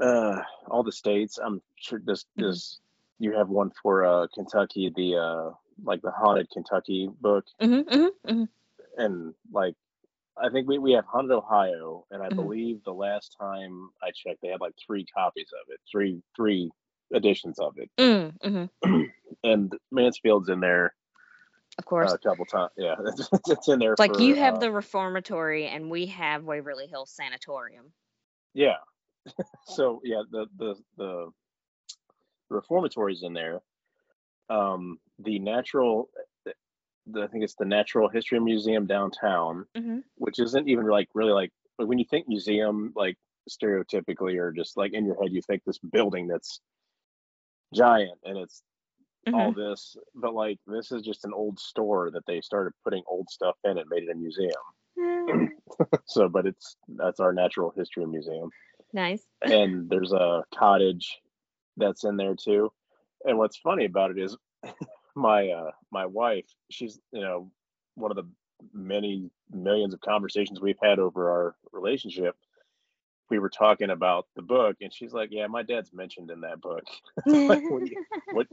uh uh all the states. I'm sure this Mhm. you have one for uh Kentucky, the uh like the haunted Kentucky book hmm hmm hmm and like I think we, we have haunted Ohio and I Mhm. believe the last time I checked they had like three copies of it, three three editions of it. hmm And Mansfield's in there Of course. a couple times. Yeah, it's, it's in there. Like for, you have uh, the reformatory and we have Waverly Hills Sanatorium. yeah. so yeah, the the the reformatory's in there. Um, the natural, the, I think it's the Natural History Museum downtown, hmm which isn't even like really like like, when you think museum, like stereotypically or just like in your head, you think this building that's giant and it's all hmm this, but like this is just an old store that they started putting old stuff in and made it a museum. So, but it's that's our natural history museum. nice. and there's a cottage that's in there too. And what's funny about it is my uh my wife, she's you know one of the many millions of conversations we've had over our relationship. We were talking about the book, and she's like, "Yeah, my dad's mentioned in that book. Like, what, what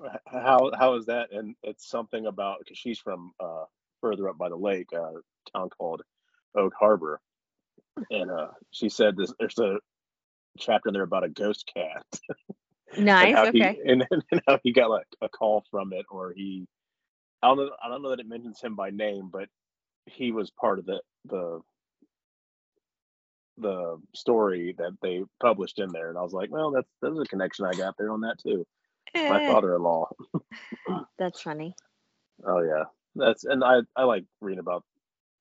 how how is that?" And it's something about because she's from uh further up by the lake, uh, town called Oak Harbor, and uh she said this. There's a chapter in there about a ghost cat nice. how Okay. he and, and how he got like a call from it or he I don't know I don't know that it mentions him by name, but he was part of the the the story that they published in there and I was like, well that's there's a connection I got there on that too. My Eh, father in law. That's funny. Oh yeah. That's and I I like reading about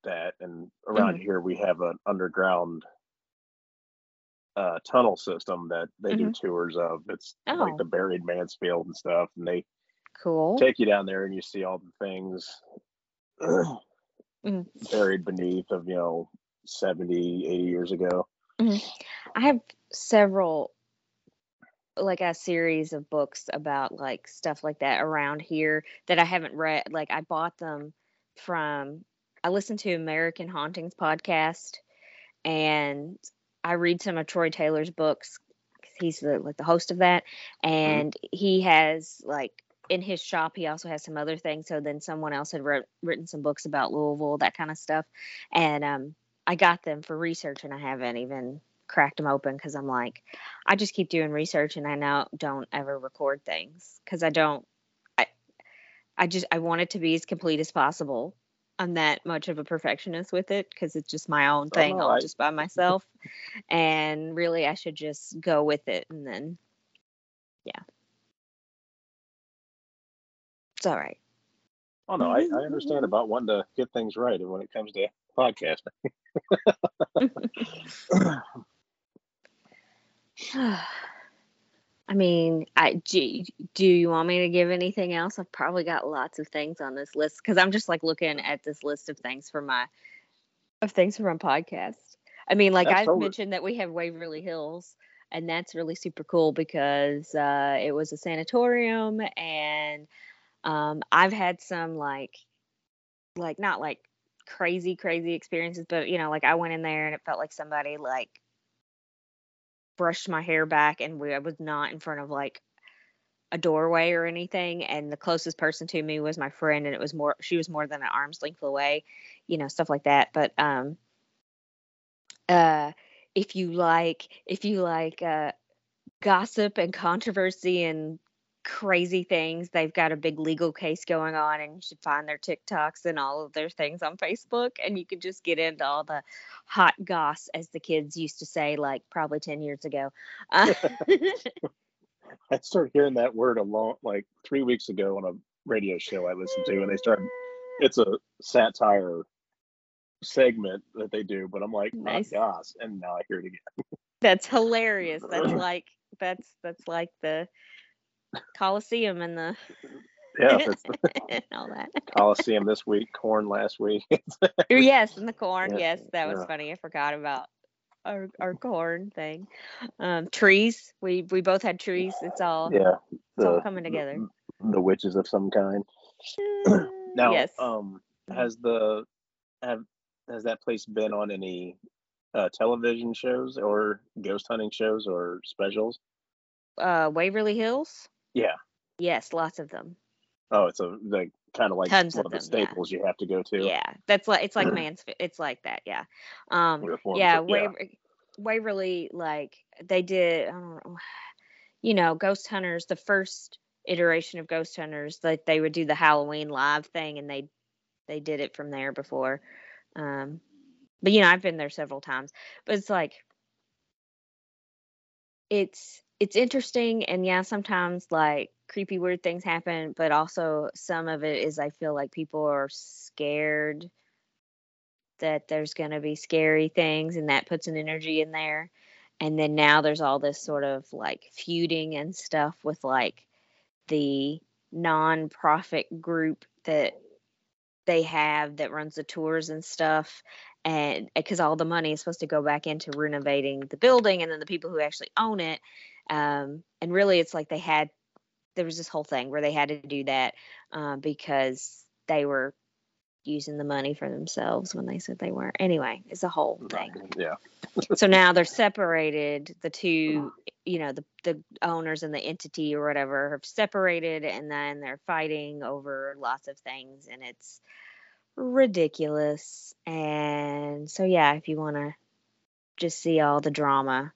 that and around Mhm. here we have an underground uh tunnel system that they do tours of. It's Oh. like the buried Mansfield and stuff and they Cool. take you down there and you see all the things Mhm. buried beneath of you know 70 80 years ago I have several like a series of books about like stuff like that around here that I haven't read. Like I bought them from I listened to American Hauntings podcast and I read some of Troy Taylor's books. He's the like the host of that and he has like in his shop he also has some other things so then someone else had wrote, written some books about Louisville that kind of stuff and um I got them for research and I haven't even cracked them open because I'm like, I just keep doing research and I now don't ever record things because I don't, I, I just, I want it to be as complete as possible. I'm that much of a perfectionist with it because it's just my own Oh, thing, all I- just by myself. and really, I should just go with it and then, yeah. It's all right. oh no I, I understand about wanting to get things right and when it comes to podcasting. I mean, I do, do you want me to give anything else? I've probably got lots of things on this list because I'm just like looking at this list of things for my of things for my podcast. I mean, like I've mentioned that we have Waverly Hills, and that's really super cool because uh, it was a sanatorium, and um, I've had some like, like not like crazy crazy experiences, but you know, like I went in there and it felt like somebody like brushed my hair back, and we I was not in front of like a doorway or anything and the closest person to me was my friend and it was more she was more than an arm's length away you know stuff like that but um uh if you like if you like uh gossip and controversy and crazy things they've got a big legal case going on and you should find their tiktoks and all of their things on facebook and you can just get into all the hot goss as the kids used to say like probably 10 years ago uh, I started hearing that word a long, like three weeks ago on a radio show I listened to, and they started. It's a satire segment that they do, but I'm like, nice. gosh, and now I hear it again. That's hilarious. That's like that's that's like the Coliseum and the yeah, and all that. Coliseum this week, corn last week. yes, and the corn. Yeah, yes, that was yeah. funny. I forgot about our our corn thing. Um, trees. We we both had trees. It's all yeah. The, it's all coming together. The witches of some kind. now, yes. um, mm-hmm. has the have has that place been on any uh, television shows or ghost hunting shows or specials? Uh, Waverly Hills. Yeah. Yes, lots of them. Oh, it's a like kind of like Tons one of, of them, the staples yeah. you have to go to. Yeah, that's like it's like man's It's like that. Yeah. Um. Yeah, Waver- yeah. Waverly, like they did. I don't know. You know, Ghost Hunters. The first iteration of Ghost Hunters, like they would do the Halloween live thing, and they they did it from there before. Um, but you know, I've been there several times. But it's like it's it's interesting, and yeah, sometimes like creepy weird things happen but also some of it is i feel like people are scared that there's going to be scary things and that puts an energy in there. And then now there's all this sort of like feuding and stuff with like the non-profit group that they have that runs the tours and stuff and because all the money is supposed to go back into renovating the building and then the people who actually own it um, and really it's like they had there was this whole thing where they had to do that uh, because they were using the money for themselves when they said they weren't. Anyway, it's a whole thing. Yeah. so now they're separated. The two, you know, the the owners and the entity or whatever have separated, and then they're fighting over lots of things, and it's ridiculous. And so yeah, if you want to just see all the drama,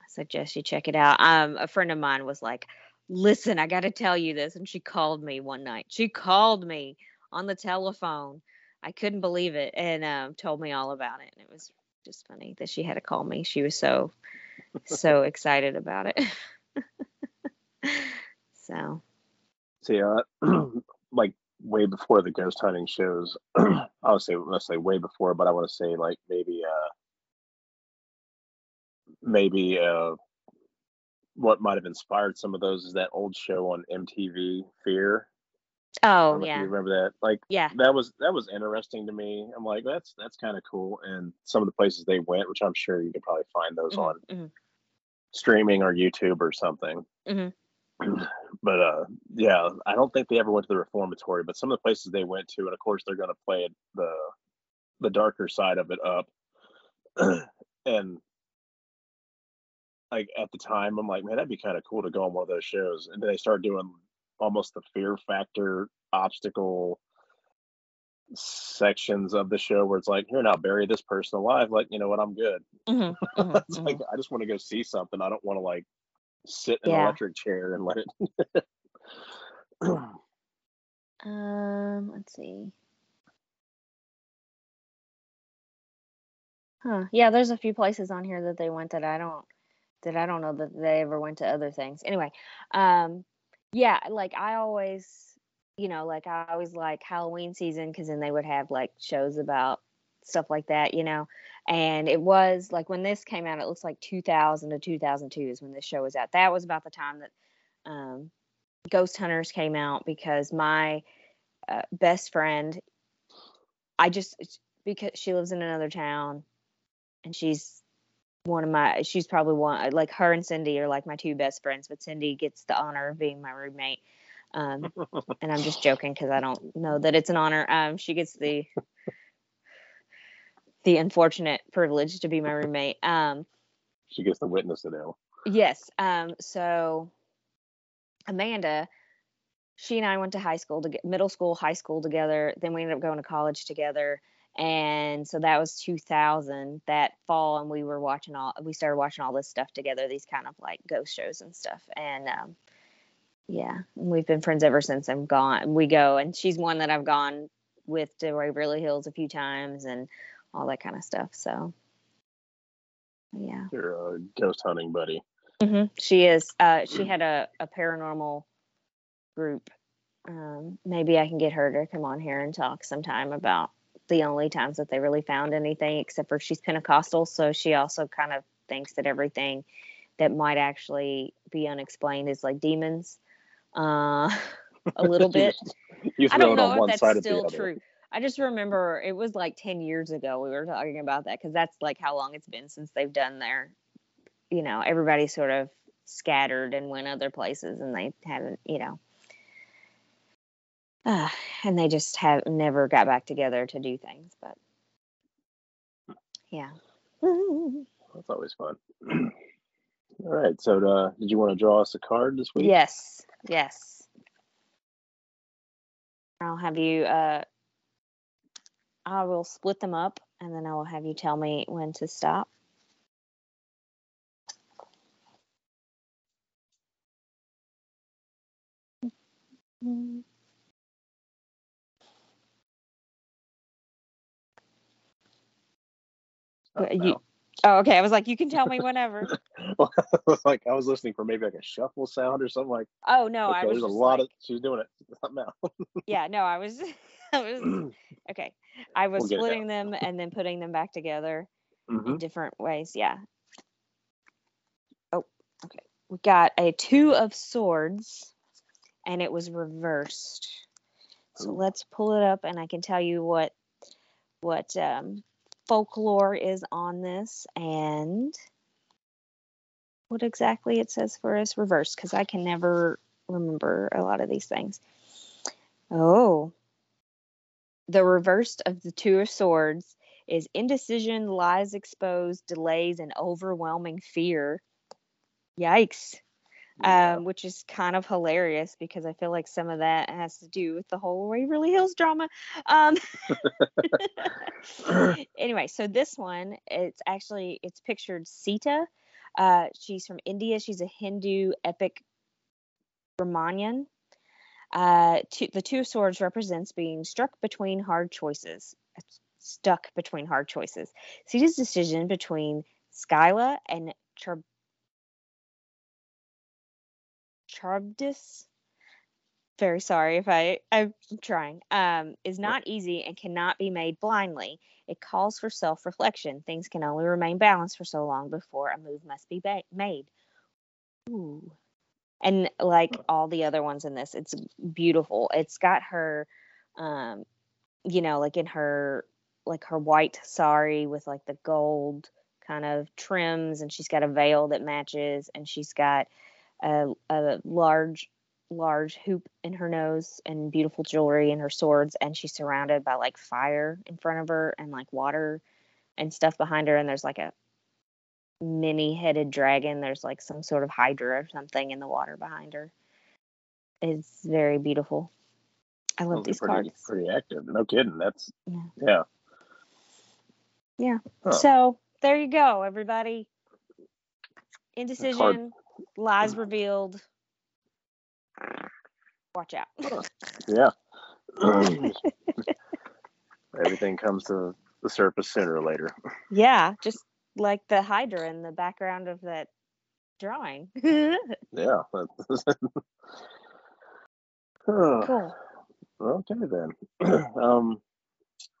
I suggest you check it out. Um, a friend of mine was like listen, I got to tell you this. And she called me one night. She called me on the telephone. I couldn't believe it and um, told me all about it. And it was just funny that she had to call me. She was so, so excited about it. so. See, uh, like way before the ghost hunting shows, I would say, let's say way before, but I want to say like maybe, uh, maybe uh what might have inspired some of those is that old show on MTV, Fear. Oh yeah, you remember that? Like, yeah, that was that was interesting to me. I'm like, that's that's kind of cool. And some of the places they went, which I'm sure you could probably find those mm-hmm, on mm-hmm. streaming or YouTube or something. Mm-hmm. but uh, yeah, I don't think they ever went to the reformatory. But some of the places they went to, and of course they're going to play the the darker side of it up. and like at the time, I'm like, man, that'd be kind of cool to go on one of those shows. And then they start doing almost the fear factor obstacle sections of the show where it's like, here now, bury this person alive. Like, you know what? I'm good. Mm-hmm, mm-hmm, it's mm-hmm. like I just want to go see something. I don't want to like sit in yeah. an electric chair and let it. um, let's see. Huh. Yeah, there's a few places on here that they went that I don't that I don't know that they ever went to other things. Anyway, um, yeah, like I always, you know, like I always like Halloween season because then they would have like shows about stuff like that, you know. And it was like when this came out, it looks like 2000 to 2002 is when this show was out. That was about the time that um, Ghost Hunters came out because my uh, best friend, I just because she lives in another town, and she's one of my she's probably one like her and Cindy are like my two best friends, but Cindy gets the honor of being my roommate. Um, and I'm just joking because I don't know that it's an honor. Um, she gets the the unfortunate privilege to be my roommate. Um, she gets to witness it all. Yes. Um, so Amanda, she and I went to high school to get middle school, high school together. Then we ended up going to college together. And so that was 2000 that fall, and we were watching all. We started watching all this stuff together, these kind of like ghost shows and stuff. And um, yeah, we've been friends ever since. I'm gone. We go, and she's one that I've gone with to Waverly Hills a few times, and all that kind of stuff. So yeah, your uh, ghost hunting buddy. Mm-hmm. She is. Uh, she had a, a paranormal group. Um, maybe I can get her to come on here and talk sometime about the only times that they really found anything, except for she's Pentecostal, so she also kind of thinks that everything that might actually be unexplained is like demons. Uh, a little bit. I don't know if that's still true. I just remember it was like 10 years ago we were talking about that because that's like how long it's been since they've done their, you know, everybody sort of scattered and went other places and they haven't, you know, uh, and they just have never got back together to do things. But yeah. That's always fun. All right. So, uh, did you want to draw us a card this week? Yes. Yes. I'll have you uh, I will split them up and then I will have you tell me when to stop. you, oh, okay. I was like, you can tell me whenever. well, I was like, I was listening for maybe like a shuffle sound or something like. Oh no, okay, I was. There's a lot like, of. She's doing it. Something yeah, no, I was. Was okay. I was we'll splitting them and then putting them back together mm-hmm. in different ways. Yeah. Oh, okay. We got a two of swords and it was reversed. So let's pull it up and I can tell you what what um, folklore is on this and what exactly it says for us reversed because I can never remember a lot of these things. Oh, the reverse of the Two of Swords is indecision, lies exposed, delays, and overwhelming fear. Yikes. Yeah. Um, which is kind of hilarious because I feel like some of that has to do with the whole Waverly Hills drama. Um, anyway, so this one, it's actually it's pictured Sita. Uh, she's from India. She's a Hindu epic Brahmanian. Uh, two, the Two of Swords represents being struck between hard choices. Stuck between hard choices. Sita's decision between Skyla and Char- Charybdis. Very sorry if I I'm trying. Um, is not easy and cannot be made blindly. It calls for self-reflection. Things can only remain balanced for so long before a move must be ba- made. Ooh and like all the other ones in this it's beautiful. It's got her um you know like in her like her white sari with like the gold kind of trims and she's got a veil that matches and she's got a, a large large hoop in her nose and beautiful jewelry and her swords and she's surrounded by like fire in front of her and like water and stuff behind her and there's like a many headed dragon. There's like some sort of hydra or something in the water behind her. It's very beautiful. I love these pretty, cards. Pretty active. No kidding. That's yeah. Yeah. Yeah. Huh. So there you go, everybody. Indecision, lies revealed. Watch out. yeah. Everything comes to the surface sooner or later. Yeah, just like the Hydra in the background of that drawing. yeah. cool. Okay then. um,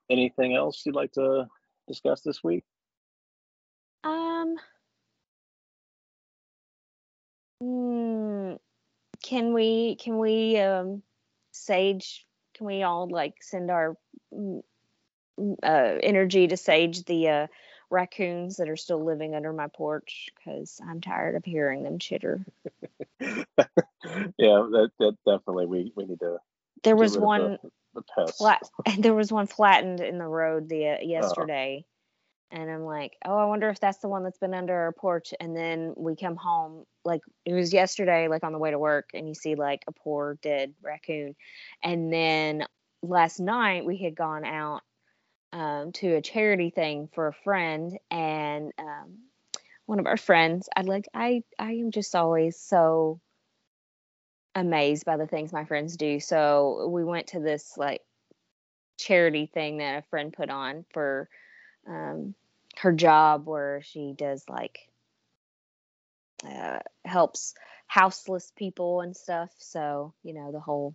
anything else you'd like to discuss this week? Um. mm, can we can we um sage? Can we all like send our mm, mm, uh, energy to sage the uh, raccoons that are still living under my porch? Because I'm tired of hearing them chitter. yeah, that, that definitely we we need to. There was one. the, the flat there was one flattened in the road the uh, yesterday and i'm like oh i wonder if that's the one that's been under our porch and then we come home like it was yesterday like on the way to work and you see like a poor dead raccoon and then last night we had gone out um, to a charity thing for a friend and um, one of our friends i like i i am just always so amazed by the things my friends do. So we went to this like charity thing that a friend put on for um, her job where she does like uh, helps houseless people and stuff. So, you know, the whole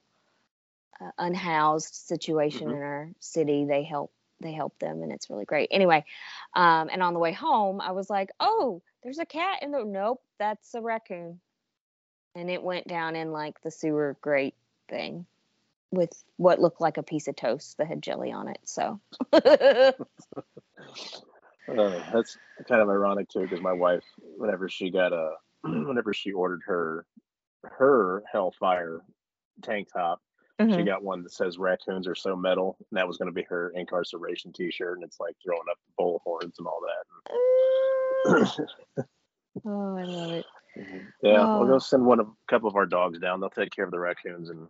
uh, unhoused situation Mhm. in our city, they help they help them and it's really great. Anyway, um, and on the way home, I was like, "Oh, there's a cat in the nope, that's a raccoon." And it went down in like the sewer grate thing with what looked like a piece of toast that had jelly on it. So Uh, that's kind of ironic too, because my wife, whenever she got a, whenever she ordered her, her Hellfire tank top, she Mhm. got one that says "Raccoons are so metal," and that was going to be her incarceration T-shirt, and it's like throwing up the bull horns and all that. oh, I love it. yeah, we'll Oh. go send one of a couple of our dogs down. They'll take care of the raccoons in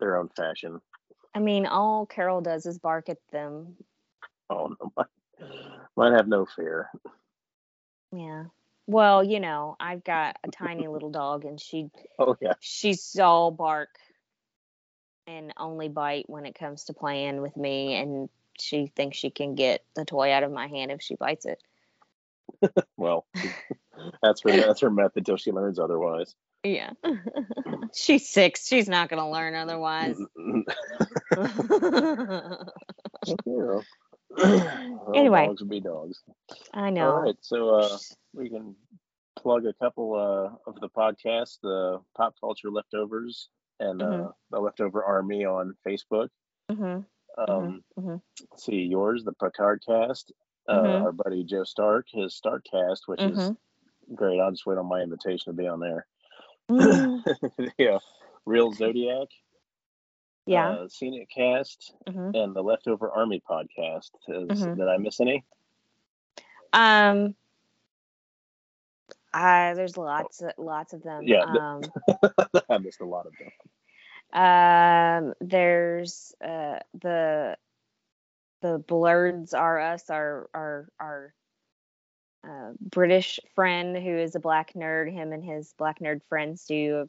their own fashion. I mean, all Carol does is bark at them. Oh no, mine, mine have no fear. Yeah. Well, you know, I've got a tiny little dog and she Oh yeah, she's all bark and only bite when it comes to playing with me and she thinks she can get the toy out of my hand if she bites it. well, that's her that's her method till she learns otherwise. Yeah. she's six. She's not gonna learn otherwise. Well, Anyway. dogs will be dogs. I know. All right, so uh, we can plug a couple uh, of the podcasts, the pop culture leftovers and uh, Mhm. the leftover army on Facebook. hmm Um, mhm. Let's see yours, the Picard cast. Uh, Mhm. Our buddy Joe Stark, his Stark cast, which is Mhm. great. I'll just wait on my invitation to be on there. Yeah, Real Zodiac. yeah. Uh, Scenic Cast and the Leftover Army podcast. Is. Did I miss any? Um. I there's lots of lots of them. Yeah, Um. I missed a lot of them. Um, there's uh, the the Blerds are us, our our our uh, British friend who is a black nerd. Him and his black nerd friends do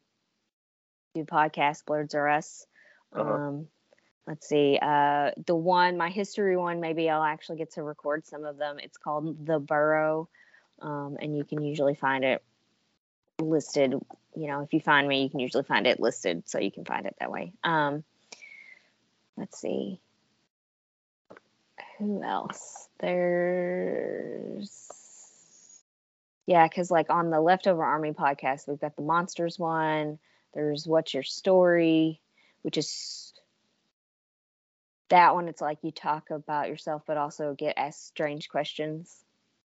do podcast. Blerds are us. Uh-huh. Um, let's see. Uh, the one, my history one, maybe I'll actually get to record some of them. It's called The Burrow, um, and you can usually find it listed you know, if you find me, you can usually find it listed, so you can find it that way. Um, let's see. Who else? There's yeah, because like on the Leftover Army podcast, we've got the Monsters one. There's What's Your Story, which is that one. It's like you talk about yourself, but also get asked strange questions,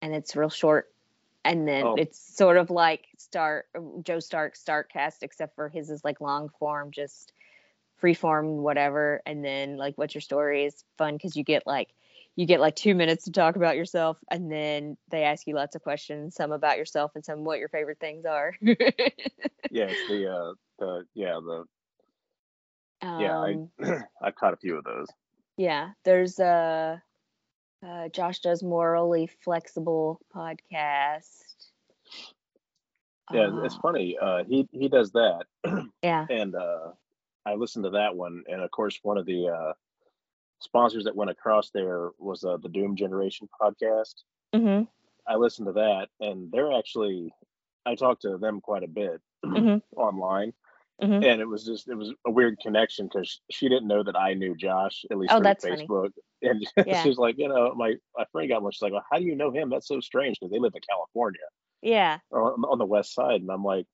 and it's real short. And then Oh. it's sort of like Star Joe Stark Starkcast, except for his is like long form, just free form, whatever. And then like What's Your Story is fun because you get like you get like two minutes to talk about yourself, and then they ask you lots of questions, some about yourself and some what your favorite things are. Yeah, it's the uh, the yeah the um, yeah I I caught a few of those. yeah, there's a uh, Josh does morally flexible podcast. Yeah, it's Uh, funny. Uh, he he does that, yeah. and uh, I listened to that one, and of course, one of the uh, sponsors that went across there was uh, the Doom Generation podcast. Mm-hmm. I listened to that, and they're actually I talked to them quite a bit Mhm. online, Mhm. and it was just it was a weird connection because she didn't know that I knew Josh at least Oh, through that's funny. And Yeah. she's like, you know, my my friend got one. She's like, well, how do you know him? That's so strange because they live in California Yeah. on, on the west side. And I'm like,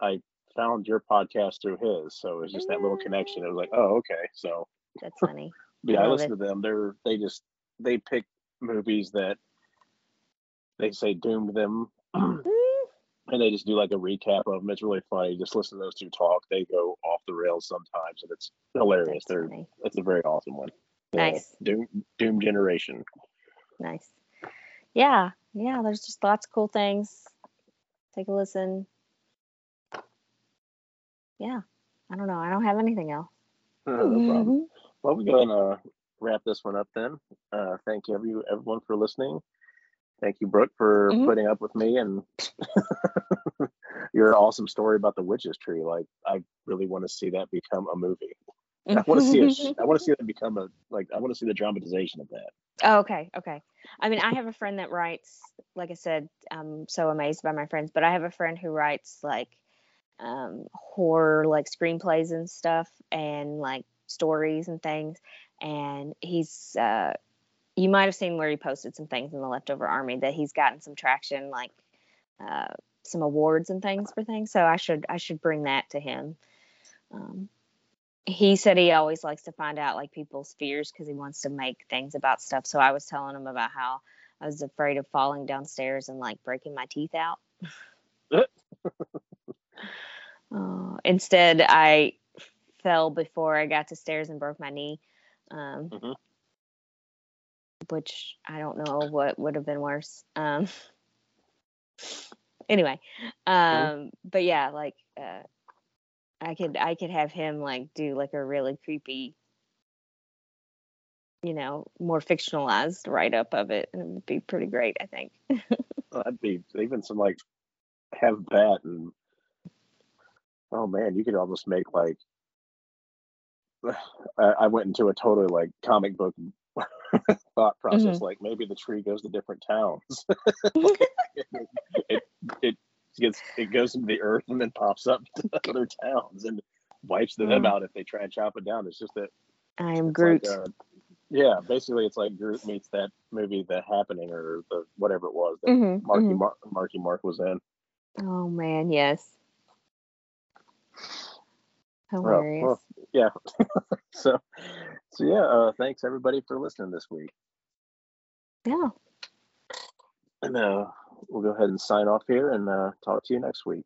I found your podcast through his, so it's just that little connection. It was like, oh, okay. So That's funny. yeah, I I listen to them. They're they just they pick movies that they say doomed them, and Mm, they just do like a recap of them. It's really funny. Just listen to those two talk. They go off the rails sometimes, and it's hilarious. That's They're funny. it's a very awesome one. Nice. Doom Doom Generation. Nice. Yeah. Yeah. There's just lots of cool things. Take a listen. Yeah. I don't know. I don't have anything else. Uh, no problem. Well, we're going to wrap this one up then. Uh, thank you, every, everyone, for listening. Thank you, Brooke, for Mhm. putting up with me and your awesome story about the witches tree. Like, I really want to see that become a movie. I want to see a, sh- I want to see it become a like. I want to see the dramatization of that. Oh, okay, okay. I mean, I have a friend that writes, like I said, I'm so amazed by my friends, but I have a friend who writes like um, horror, like screenplays and stuff, and like stories and things. And he's, uh, you might have seen where he posted some things in the Leftover Army that he's gotten some traction, like uh, some awards and things for things. So I should, I should bring that to him. Um, he said he always likes to find out like people's fears because he wants to make things about stuff. So I was telling him about how I was afraid of falling downstairs and like breaking my teeth out. Uh, instead, I fell before I got to stairs and broke my knee, um, Mhm. which I don't know what would have been worse. Um, anyway, um, but yeah, like uh, I could I could have him like do like a really creepy, you know, more fictionalized write up of it, and it would be pretty great. I think. Well, That'd be even some like have that and oh man, you could almost make like. I, I went into a totally like comic book thought process. Mm-hmm. Like maybe the tree goes to different towns. it it gets it goes into the earth and then pops up to other towns and wipes them Mm. out if they try and chop it down. It's just that I am Groot. Like, uh, yeah, basically it's like Groot meets that movie, The Happening, or the whatever it was that Mhm, Marky mhm. Mar- Marky Mark was in. Oh man, yes. Well, Hilarious. well, yeah. so, so yeah. Uh, thanks everybody for listening this week, yeah. and uh, we'll go ahead and sign off here and uh, talk to you next week.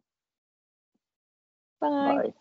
Bye. Bye.